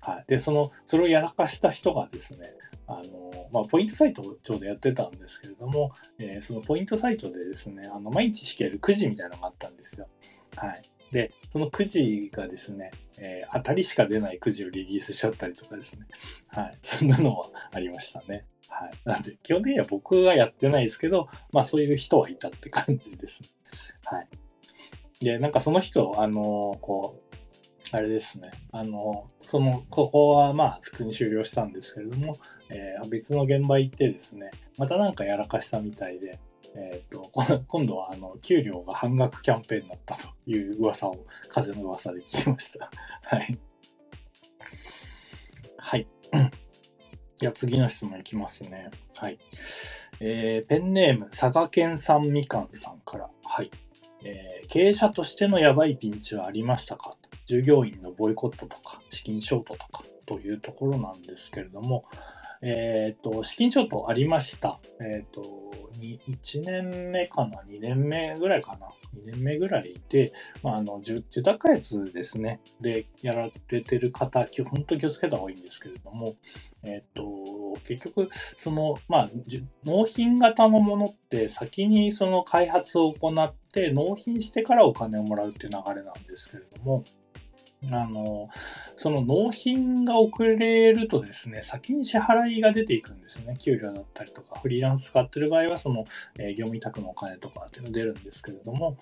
はい。で、その、それをやらかした人がですね、あの、まあ、ポイントサイトをちょうどやってたんですけれども、えー、そのポイントサイトでですね、あの、毎日弾けるくじみたいなのがあったんですよ。はい。で、そのくじがですね、えー、当たりしか出ないくじをリリースしちゃったりとかですね。はい。*laughs* そんなのはありましたね。はい。なんで、基本的には僕はやってないですけど、まあそういう人はいたって感じです、ね。はい。で、なんかその人、あの、こう、あれですね。あの、その、ここはまあ普通に終了したんですけれども、えー、別の現場行ってですね、またなんかやらかしたみたいで、えっ、と、*laughs* 今度はあの、給料が半額キャンペーンだったという噂を、風の噂で聞きました。*laughs* はい。はい。*coughs* じゃあ次の質問いきますね。はい。えー、ペンネーム、佐賀県産みかんさんから。はい。えー、経営者としてのやばいピンチはありましたか？従業員のボイコットとか、資金ショートとかというところなんですけれども、えっ、ー、と、資金ショートありました。えっ、ー、と、1年目かな、2年目ぐらいかな、2年目ぐらいで、まあ、あの受託開発ですね、でやられてる方、本当に気をつけた方がいいんですけれども、えっ、と、結局、その、まあ、納品型のものって先にその開発を行って納品してからお金をもらうっていう流れなんですけれども、あの、その納品が遅れるとですね、先に支払いが出ていくんですね。給料だったりとか、フリーランス使ってる場合は、その、えー、業務委託のお金とかっていうの出るんですけれども、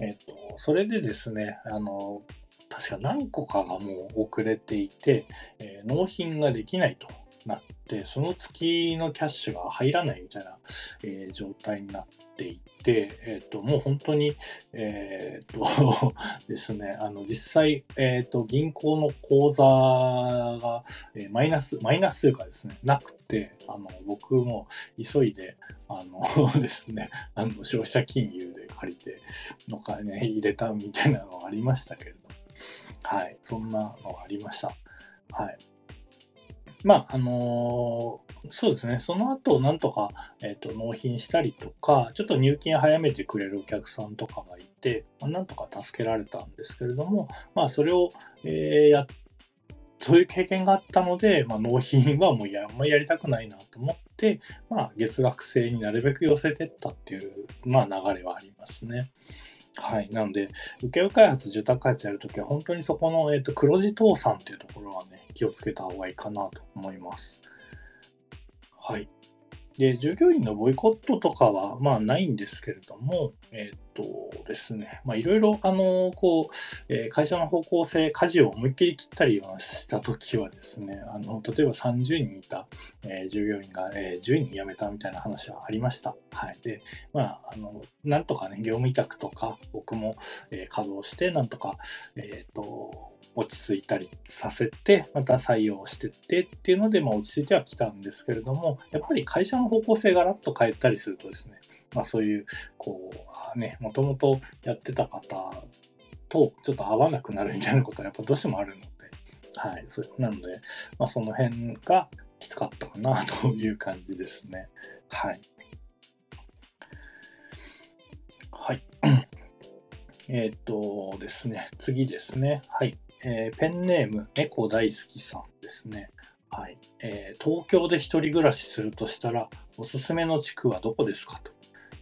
えっ、と、それでですね、あの、確か何個かがもう遅れていて、えー、納品ができないとなって、その月のキャッシュが入らないみたいな、え、状態になっていて、えっ、ー、と、もう本当に、えっ、ー、とですね、あの、実際、えっ、と、銀行の口座が、えマイナス、マイナスというかですね、なくて、あの、僕も急いで、あの *laughs* ですね、あの、消費者金融で借りて、お金入れたみたいなのがありましたけれど、はい、そんなのがありました。はい。まあ、あのー、そうですね、その後、なんとか、えっ、ー、と、納品したりとか、ちょっと入金早めてくれるお客さんとかがいて、まあ、なんとか助けられたんですけれども、まあ、それを、えー、やそういう経験があったので、まあ、納品はもうあんまりやりたくないなと思って、まあ、月額制になるべく寄せてったっていう、まあ、流れはありますね。はい。なので、請負開発、受託開発やるときは、本当にそこの、えっ、ー、と、黒字倒産っていうところはね、気をつけた方がいいかなと思います。はい。で、従業員のボイコットとかは、まあ、ないんですけれども、えっ、とですね、まあ、いろいろ、あの、こう、えー、会社の方向性、舵を思いっきり切ったりしたときはですね、あの、例えば30人いた、えー、従業員が、え、10人辞めたみたいな話はありました。はい。で、まあ、あの、なんとかね、業務委託とか、僕も、え、稼働して、なんとか、えっ、と、落ち着いたりさせて、また採用してってっていうので、まあ、落ち着いてはきたんですけれども、やっぱり会社の方向性がらっと変えたりするとですね、まあ、そういう、こう、ね、もともとやってた方とちょっと合わなくなるみたいなことはやっぱどうしてもあるので、はい、そうなので、まあ、その辺がきつかったかなという感じですね。はい。はい。*coughs* えっ、とですね、次ですね。はい。えー、ペンネーム、猫大好きさんですね。はい。えー、東京で一人暮らしするとしたら、おすすめの地区はどこですかと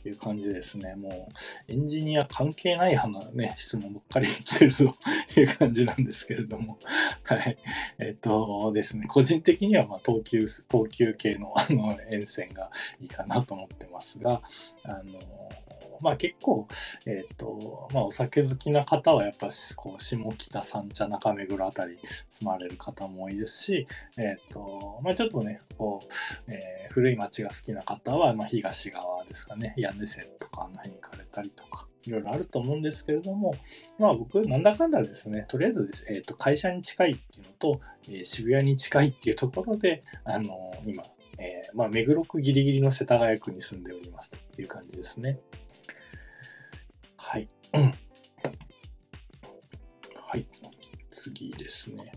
いう感じですね。もう、エンジニア関係ない話ね、質問ばっかり来てるという感じなんですけれども。*laughs* はい。えっ、とですね、個人的には、まあ、東急、東急系のあの沿線がいいかなと思ってますが、あのまあ結構、えっ、ー、と、まあお酒好きな方はやっぱこう下北三茶中目黒あたり住まれる方も多いですし、えっ、ー、と、まあちょっとね、こう、えー、古い町が好きな方は、まあ東側ですかね、屋根線とかあの辺行かれたりとか、いろいろあると思うんですけれども、まあ僕、なんだかんだですね、とりあえず、えーと、会社に近いっていうのと、えー、渋谷に近いっていうところで、あのー、今、えー、まあ、目黒区ギリギリの世田谷区に住んでおりますという感じですね。はい。*clears throat* はい。次ですね。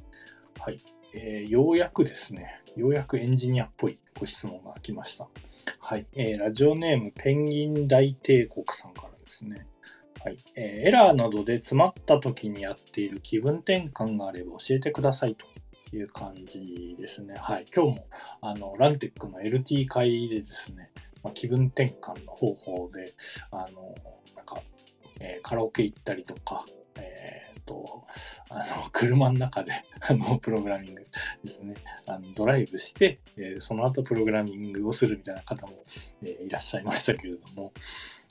はい。えー、ようやくですね、ようやくエンジニアっぽいご質問が来ました。はい。えー、ラジオネームペンギン大帝国さんからですね。はい。えー、エラーなどで詰まった時にやっている気分転換があれば教えてくださいという感じですね。はい。今日も、あの、ランテックの LT 会でですね、まあ、気分転換の方法で、あの、なんか、えー、カラオケ行ったりとか、えー、と、あの、*laughs* 車の中で、あの、プログラミングですね、あのドライブして、えー、その後プログラミングをするみたいな方も、えー、いらっしゃいましたけれども、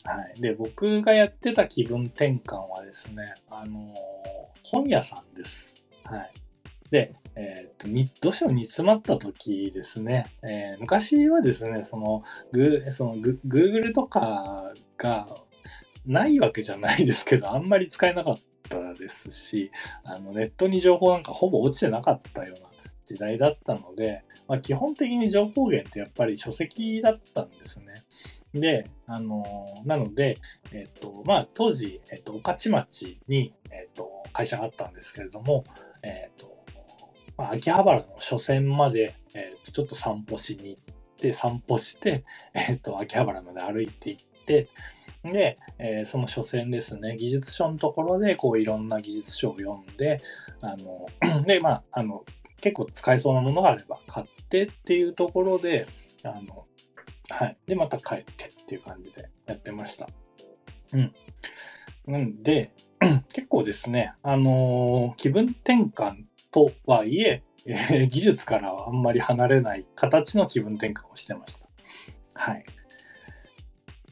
はい。で、僕がやってた気分転換はですね、あの本屋さんです。はい。で、えー、っとどうしても煮詰まった時ですね、えー、昔はですね、そのグそのグ Google とかがないわけじゃないですけど、あんまり使えなかったですし、あのネットに情報なんかほぼ落ちてなかったような時代だったので、まあ、基本的に情報源ってやっぱり書籍だったんですね。で、あのなので、えっ、と、まあ、当時、えっ、と、御徒町に、えっ、と、会社があったんですけれども、えっ、と、まあ、秋葉原の書店まで、えー、とちょっと散歩しに行って散歩して、えっ、と、秋葉原まで歩いていって、で、えー、その書店ですね、技術書のところで、こう、いろんな技術書を読んで、あの、*clears throat* で、まあ、あの、結構使えそうなものがあれば買ってっていうところで、あの、はい。で、また帰ってっていう感じでやってました。うん。なんで、*clears throat* 結構ですね、あのー、気分転換とはいええー、技術からはあんまり離れない形の気分転換をしてました。はい。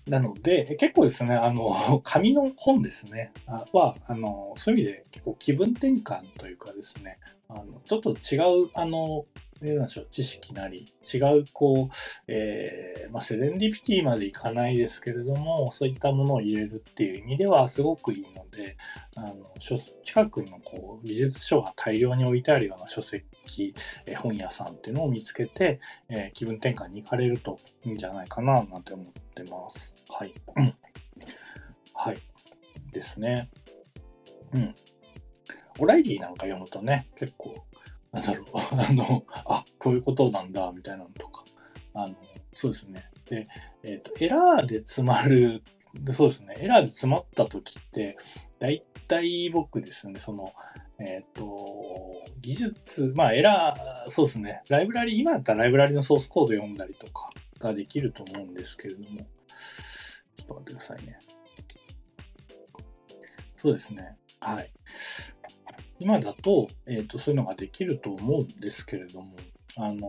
なので、結構ですね、あの、*laughs* 紙の本ですね、は、あの、そういう意味で結構気分転換というかですね、あのちょっと違う、あの、なんでしょう、知識なり、違う、こう、えー、まあ、セレンディピティまでいかないですけれども、そういったものを入れるっていう意味ではすごくいいので、あの近くのこう技術書が大量に置いてあるような書籍、え本屋さんっていうのを見つけて、えー、気分転換に行かれるといいんじゃないかな、なんて思ってます。はい。*clears throat* はい。ですね。うん。オライリーなんか読むとね、結構、なんだろう、*laughs* あの、あ、こういうことなんだ、みたいなのとか、あの、そうですね。で、えっ、ー、と、エラーで詰まる、そうですね、エラーで詰まった時って、大体僕ですね、その、えっ、ー、と、技術、まあエラー、そうですね、ライブラリ、今だったらライブラリのソースコード読んだりとかができると思うんですけれども、ちょっと待ってくださいね。そうですね。はい。今だと,、えーと、そういうのができると思うんですけれども、あの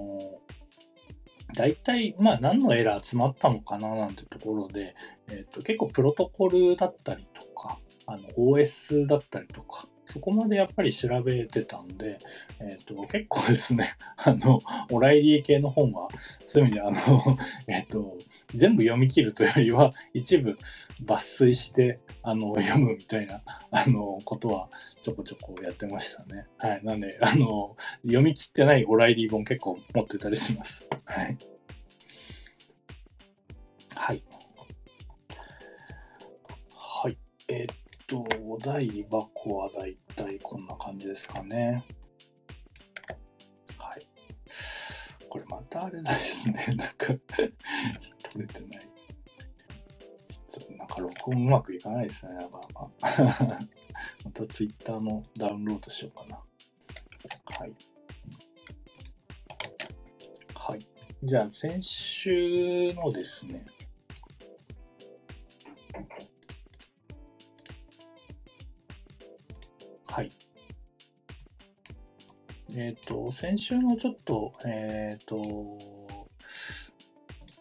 大体、まあ、何のエラー詰まったのかななんてところで、えーと、結構プロトコルだったりとか、あの OS だったりとか、そこまでやっぱり調べてたんで、え、ー、と、結構ですね、*laughs* あの、オライリー系の本は、そういう意味で、あの、*laughs* えっ、ー、と、全部読み切るというよりは、一部抜粋して、あの、読むみたいな、あの、ことは、ちょこちょこやってましたね。はい。なんで、あの、読み切ってないオライリー本結構持ってたりします。はい。はい。はい。えーと、お台箱はだいたいこんな感じですかね。はい。これまたあれですね。なんか *laughs* 取れてない。か録音うまくいかないですね。なかなか。*laughs* またツイッターのダウンロードしようかな。はい。はい。じゃあ先週のですね、はい。えっ、ー、と、先週のちょっと、えっ、ー、と、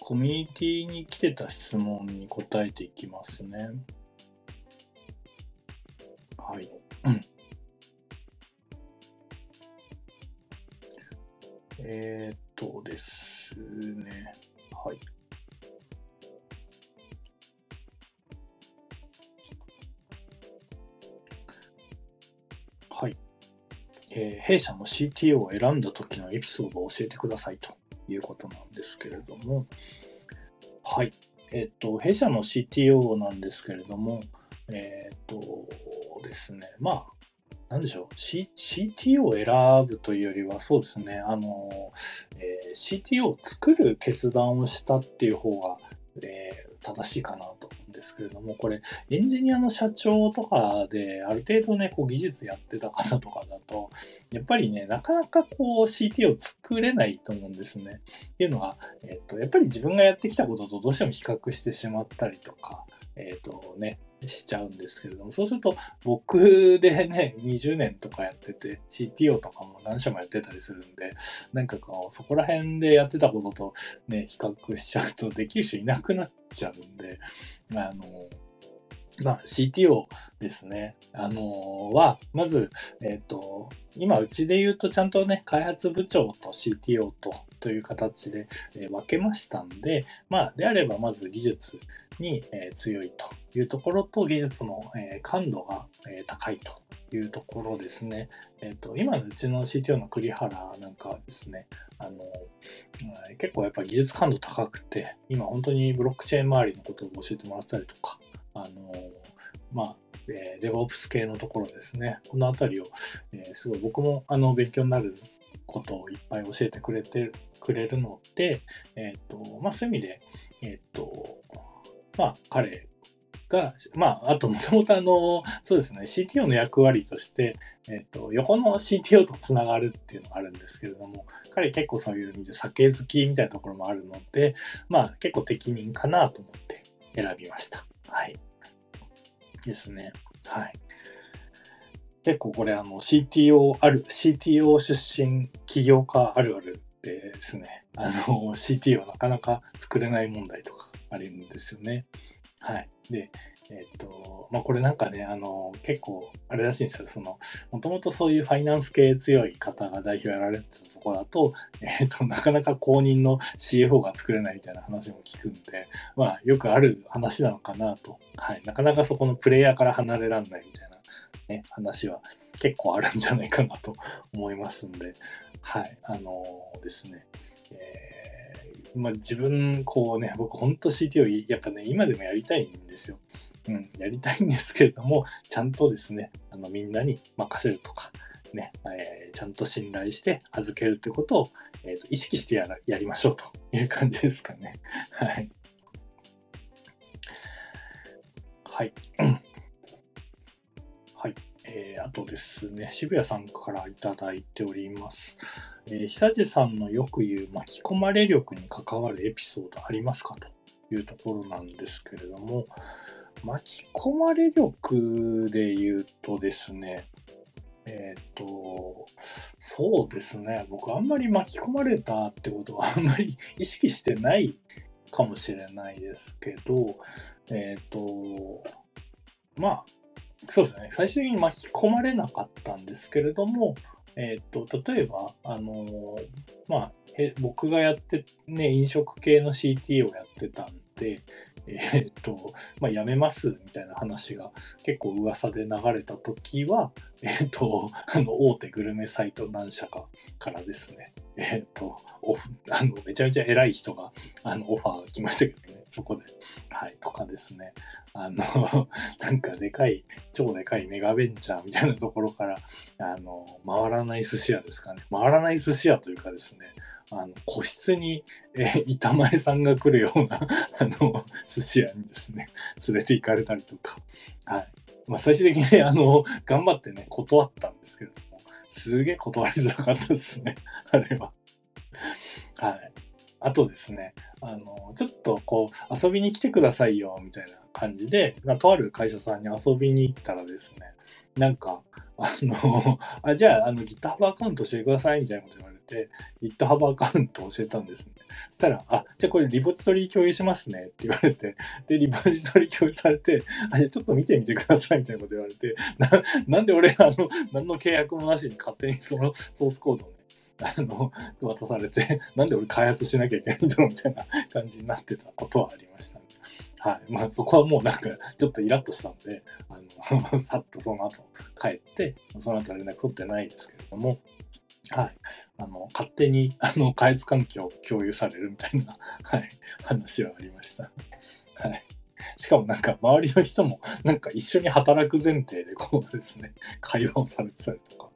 コミュニティに来てた質問に答えていきますね。はい。えっとですね。はい。えー、弊社の CTO を選んだ時のエピソードを教えてくださいということなんですけれども、はい。えっ、と、弊社の CTO なんですけれども、えっ、とですね、まあ、なんでしょう、C、CTO を選ぶというよりは、そうですね、あの、えー、CTO を作る決断をしたっていう方が、えー、正しいかなと思うんですけれども、これ、エンジニアの社長とかで、ある程度ね、こう技術やってた方とかだと、やっぱりね、なかなかこう CT を作れないと思うんですね。っていうのが、えっと、やっぱり自分がやってきたこととどうしても比較してしまったりとか、えっ、とね、しちゃうんですけれども、そうすると僕でね、20年とかやってて、CTO とかも何社もやってたりするんで、なんかこう、そこら辺でやってたこととね、比較しちゃうとできる人いなくなっちゃうんで、あの、まあ、CTO ですね。あのは、まず、えっ、ー、と、今、うちで言うと、ちゃんとね、開発部長と CTO とという形で、え、分けましたんで、まあ、であれば、まず技術に、え、強いというところと、技術の、え感度が、え高いというところですね。えっ、ー、と、今のうちの CTO の栗原なんかはですね、あの、結構やっぱ技術感度高くて、今本当にブロックチェーン周りのことを教えてもらったりとか、あの、まあ、えー、デ v o p s 系のところですね。このあたりを、えー、すごい僕もあの勉強になることをいっぱい教えてくれてくれるので、えっ、と、まあ、そういう意味で、えっ、と、まあ、彼が、まあ、あともともとあの、そうですね、CTO の役割として、えっ、と、横の CTO とつながるっていうのがあるんですけれども、彼結構そういう意味で酒好きみたいなところもあるので、まあ、結構適任かなと思って選びました。はい。ですね。はい。結構これあの CTO ある、CTO 出身起業家あるあるでですね、あの CTO なかなか作れない問題とかあるんですよね。はい。で、えっ、と、まあ、これなんかね、あの、結構、あれらしいんですよ。その、もともとそういうファイナンス系強い方が代表やられてたところだと、えっ、と、なかなか公認の CFO が作れないみたいな話も聞くんで、まあ、よくある話なのかなと。はい。なかなかそこのプレイヤーから離れらんないみたいな、ね、話は結構あるんじゃないかなと思いますんで、はい。あのー、ですね。えーまあ、自分、こうね、僕、ほんと CTO、やっぱね、今でもやりたいんですよ。うん、やりたいんですけれども、ちゃんとですね、あの、みんなに任せるとか、ね、えー、ちゃんと信頼して預けるってことを、えーと、意識してやらやりましょうという感じですかね。はい。はい。えー、あとですね、渋谷さんからいただいております。えー、久地さんのよく言う巻き込まれ力に関わるエピソードありますか？というところなんですけれども、巻き込まれ力で言うとですね、えっ、ー、と、そうですね、僕あんまり巻き込まれたってことはあんまり意識してないかもしれないですけど、えっ、ー、と、まあ、そうですね。最終的に巻き込まれなかったんですけれども、え、ー、と、例えば、あのー、まあ、え僕がやって、ね、飲食系の CT をやってたんで、えっ、ー、と、まあ、辞めますみたいな話が結構噂で流れた時は、えっ、と、あの、大手グルメサイト何社かからですね、えっ、と、あの、めちゃめちゃ偉い人が、あの、オファーが来ましたけど、そこで。はい、とかですね。あの、*laughs* なんかでかい、超でかいメガベンチャーみたいなところから、あの、回らない寿司屋ですかね。回らない寿司屋というかですね、あの、個室に、え、板前さんが来るような *laughs* あの、寿司屋にですね、連れて行かれたりとか、はい。まあ、最終的に、あの、頑張ってね、断ったんですけれども、すげえ断りづらかったですね、あれは。はい。あとですね、あの、ちょっとこう、遊びに来てくださいよ、みたいな感じで、まあ、とある会社さんに遊びに行ったらですね、なんか、あの、あじゃあ、あの、GitHub アカウントしてください、みたいなこと言われて、GitHub アカウント教えたんですね。そしたら、あ、じゃあこれリポジトリ共有しますねって言われて、で、リポジトリ共有されて、あ、じゃちょっと見てみてくださいみたいなこと言われて、ななんで俺、あの、何の契約もなしに勝手にそのソースコードをね、あの、渡されて、*laughs* なんで俺開発しなきゃいけないんだろうみたいな感じになってたことはありましたね。はい。まあそこはもうなんかちょっとイラッとしたんで、あの、*laughs* さっとその後帰って、その後連絡取ってないですけれども、はい。あの、勝手に、あの、開発環境を共有されるみたいな、*laughs* はい、話はありました。はい。しかもなんか周りの人もなんか一緒に働く前提でこうですね、会話をされてたりとか、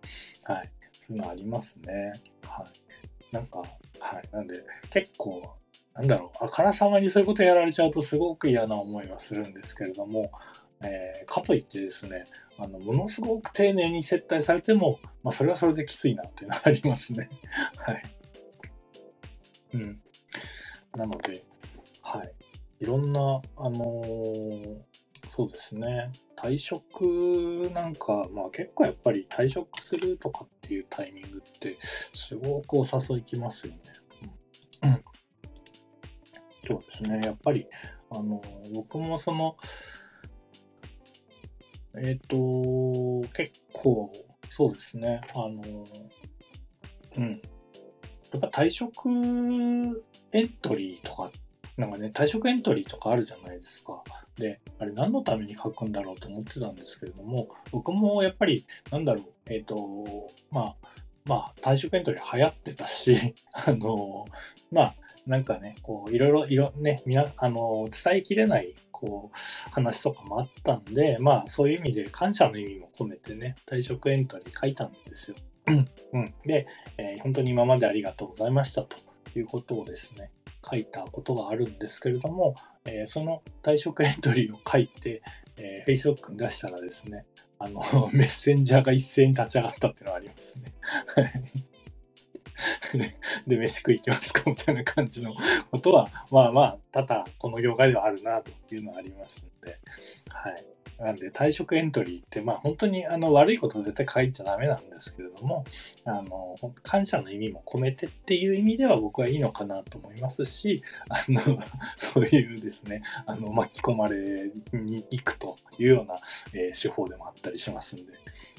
はい。そういうのありますね。はい。なんか、はい。なんで、結構、なんだろう、あからさまにそういうことやられちゃうとすごく嫌な思いはするんですけれども、えー、かといってですね、あの、ものすごく丁寧に接待されても、まあ、それはそれできついなっていうのはありますね。*laughs* はい。うん。なので、はい。いろんな、あのー、そうですね。退職なんか、まあ結構やっぱり退職するとかっていうタイミングって、すごくお誘いきますよね。うん。そうですね。やっぱり、あの、僕もその、えっ、ー、と、結構、そうですね。あの、うん。やっぱ退職エントリーとかっなんかね、退職エントリーとかあるじゃないですか。で、あれ何のために書くんだろうと思ってたんですけれども、僕もやっぱり、なんだろう、えっ、ー、と、まあ、まあ、退職エントリー流行ってたし、*laughs* あの、まあ、なんかね、こう、いろいろ、いろ、ね、み、あの、伝えきれない、こう、話とかもあったんで、まあ、そういう意味で感謝の意味も込めてね、退職エントリー書いたんですよ。うん、で、えー、本当に今までありがとうございましたということをですね、書いたことがあるんですけれども、えー、その退職エントリーを書いて、えー、Facebook に出したらですね、あの、*laughs* メッセンジャーが一斉に立ち上がったっていうのがありますね。*laughs* で、飯食い行きますかみたいな感じの *laughs* ことは、まあまあ、多々この業界ではあるなというのはありますんで、はい。なんで退職エントリーって、まあ本当にあの悪いことを絶対書いちゃダメなんですけれども、あの、感謝の意味も込めてっていう意味では僕はいいのかなと思いますし、あの、*laughs* そういうですね、あの、巻き込まれに行くというような、えー、手法でもあったりしますんで、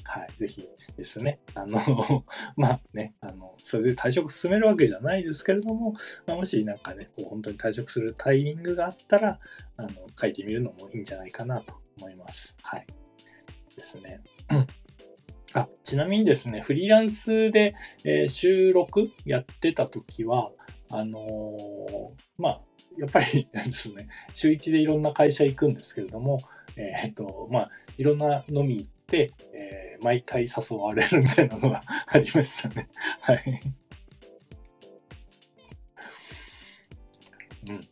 はい、ぜひですね、あの、*laughs* まあね、あの、それで退職進めるわけじゃないですけれども、まあ、もしなんかね、こう本当に退職するタイミングがあったら、あの、書いてみるのもいいんじゃないかなと思います。はい。ですね。あちなみにですね、フリーランスで、えー、収録やってた時は、あのー、まあ、やっぱり *laughs* ですね、週1でいろんな会社行くんですけれども、えっ、と、まあ、いろんな飲み行って、え、毎回誘われるみたいなのがありましたね。はい。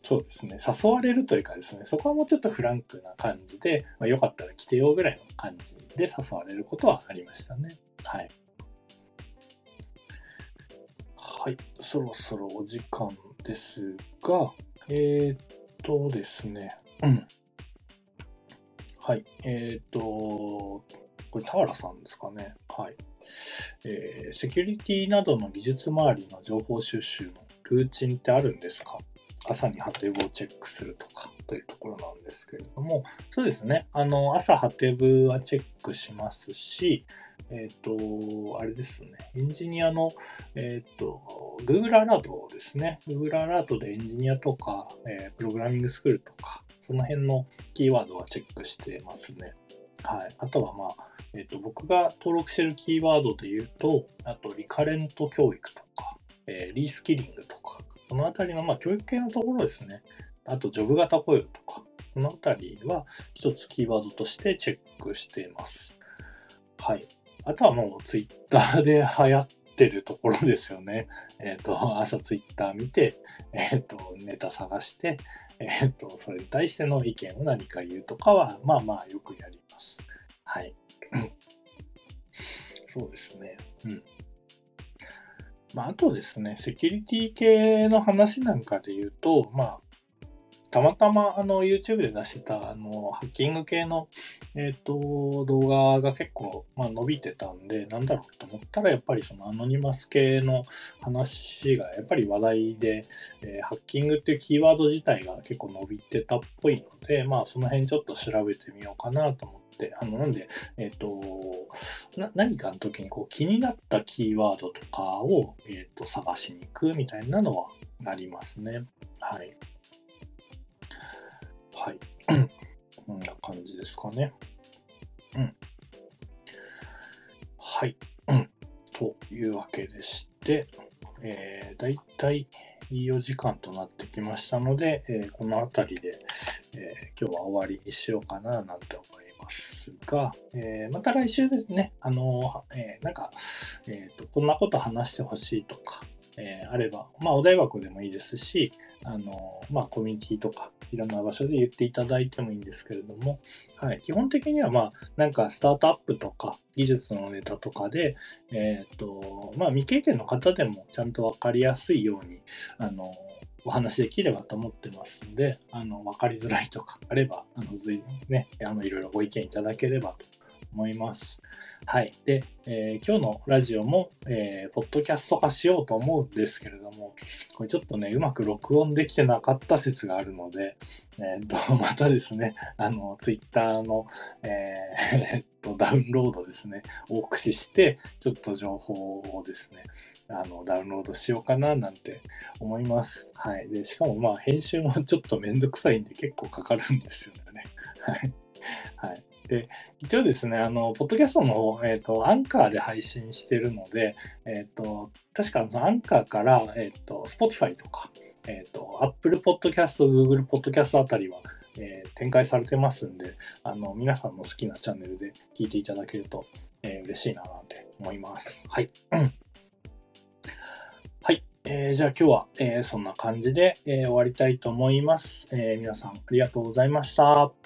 そうですね。誘われるというかですね、そこはもうちょっとフランクな感じで、まあ、よかったら来てよぐらいの感じで誘われることはありましたね。はい。はい、そろそろお時間ですが、えー、っとですね、うん。はい、えー、っと、これ、俵さんですかね。はい。えー、セキュリティなどの技術周りの情報収集のルーチンってあるんですか？朝にハテブをチェックするとかというところなんですけれども、そうですね。あの、朝ハテブはチェックしますし、えっ、ー、と、あれですね。エンジニアの、えっ、ー、と、Google アラートですね。Google アラートでエンジニアとか、えー、プログラミングスクールとか、その辺のキーワードはチェックしてますね。はい。あとはまあ、えっ、と、僕が登録してるキーワードで言うと、あと、リカレント教育とか、えリースキリングとか、このあたりの、まあ、教育系のところですね。あと、ジョブ型雇用とか、このあたりは一つキーワードとしてチェックしています。はい。あとはもうツイッターで流行ってるところですよね。*laughs* えっ、ー、と、朝ツイッター見て、えっ、ー、と、ネタ探して、えっ、ー、と、それに対しての意見を何か言うとかは、まあまあよくやります。はい。そうですね。うん。まあ、あとですね、セキュリティ系の話なんかで言うと、まあ、たまたまあの YouTube で出してたあのハッキング系の、えーと、動画が結構、まあ、伸びてたんで、なんだろうと思ったら、やっぱりそのアノニマス系の話がやっぱり話題で、えー、ハッキングっていうキーワード自体が結構伸びてたっぽいので、まあその辺ちょっと調べてみようかなと思って、あの、なんで、えっ、ー、と、何かの時にこう気になったキーワードとかを、えーと探しに行くみたいなのはありますね。はい。はい。*clears throat* こんな感じですかね。うん。はい。*clears throat* というわけでして、えー、だいたいいいお時間となってきましたので、えー、この辺りで、えー、今日は終わりにしようかななんて思いますが、えー、また来週ですね、あのえなんか、えーと、こんなこと話してほしいとか、えあれば、まあ、お題箱でもいいですし、あの、まあ、コミュニティとか、いろんな場所で言っていただいてもいいんですけれども、はい、基本的には、まあ、なんかスタートアップとか、技術のネタとかで、えっ、と、まあ、未経験の方でもちゃんとわかりやすいように、あの、お話できればと思ってますんで、あの、わかりづらいとかあれば、あの、随分ね、あの、いろいろご意見いただければと思います。はい。で、えー、今日のラジオも、えー、ポッドキャスト化しようと思うんですけれども、これちょっとね、うまく録音できてなかった説があるので、えー、と、またですね、あの、ツイッターの、えー、と、ダウンロードですね、を駆使して、ちょっと情報をですね、あの、ダウンロードしようかななんて思います。はい。で、しかもまあ、編集もちょっとめんどくさいんで結構かかるんですよね。はい。はい。で、一応ですね、あの、ポッドキャストの、えっ、ー、と、アンカーで配信してるので、えっ、ー、と、確かアンカーから、えっ、ー、と、Spotify とか、えっ、と、Apple Podcast、Google Podcast あたりは、えー、展開されてますんで、あの、皆さんの好きなチャンネルで聞いていただけると、えー、嬉しいななんて思います。はい。*clears throat* はい。えー、じゃあ今日は、えー、そんな感じで、えー、終わりたいと思います、え皆さんありがとうございました。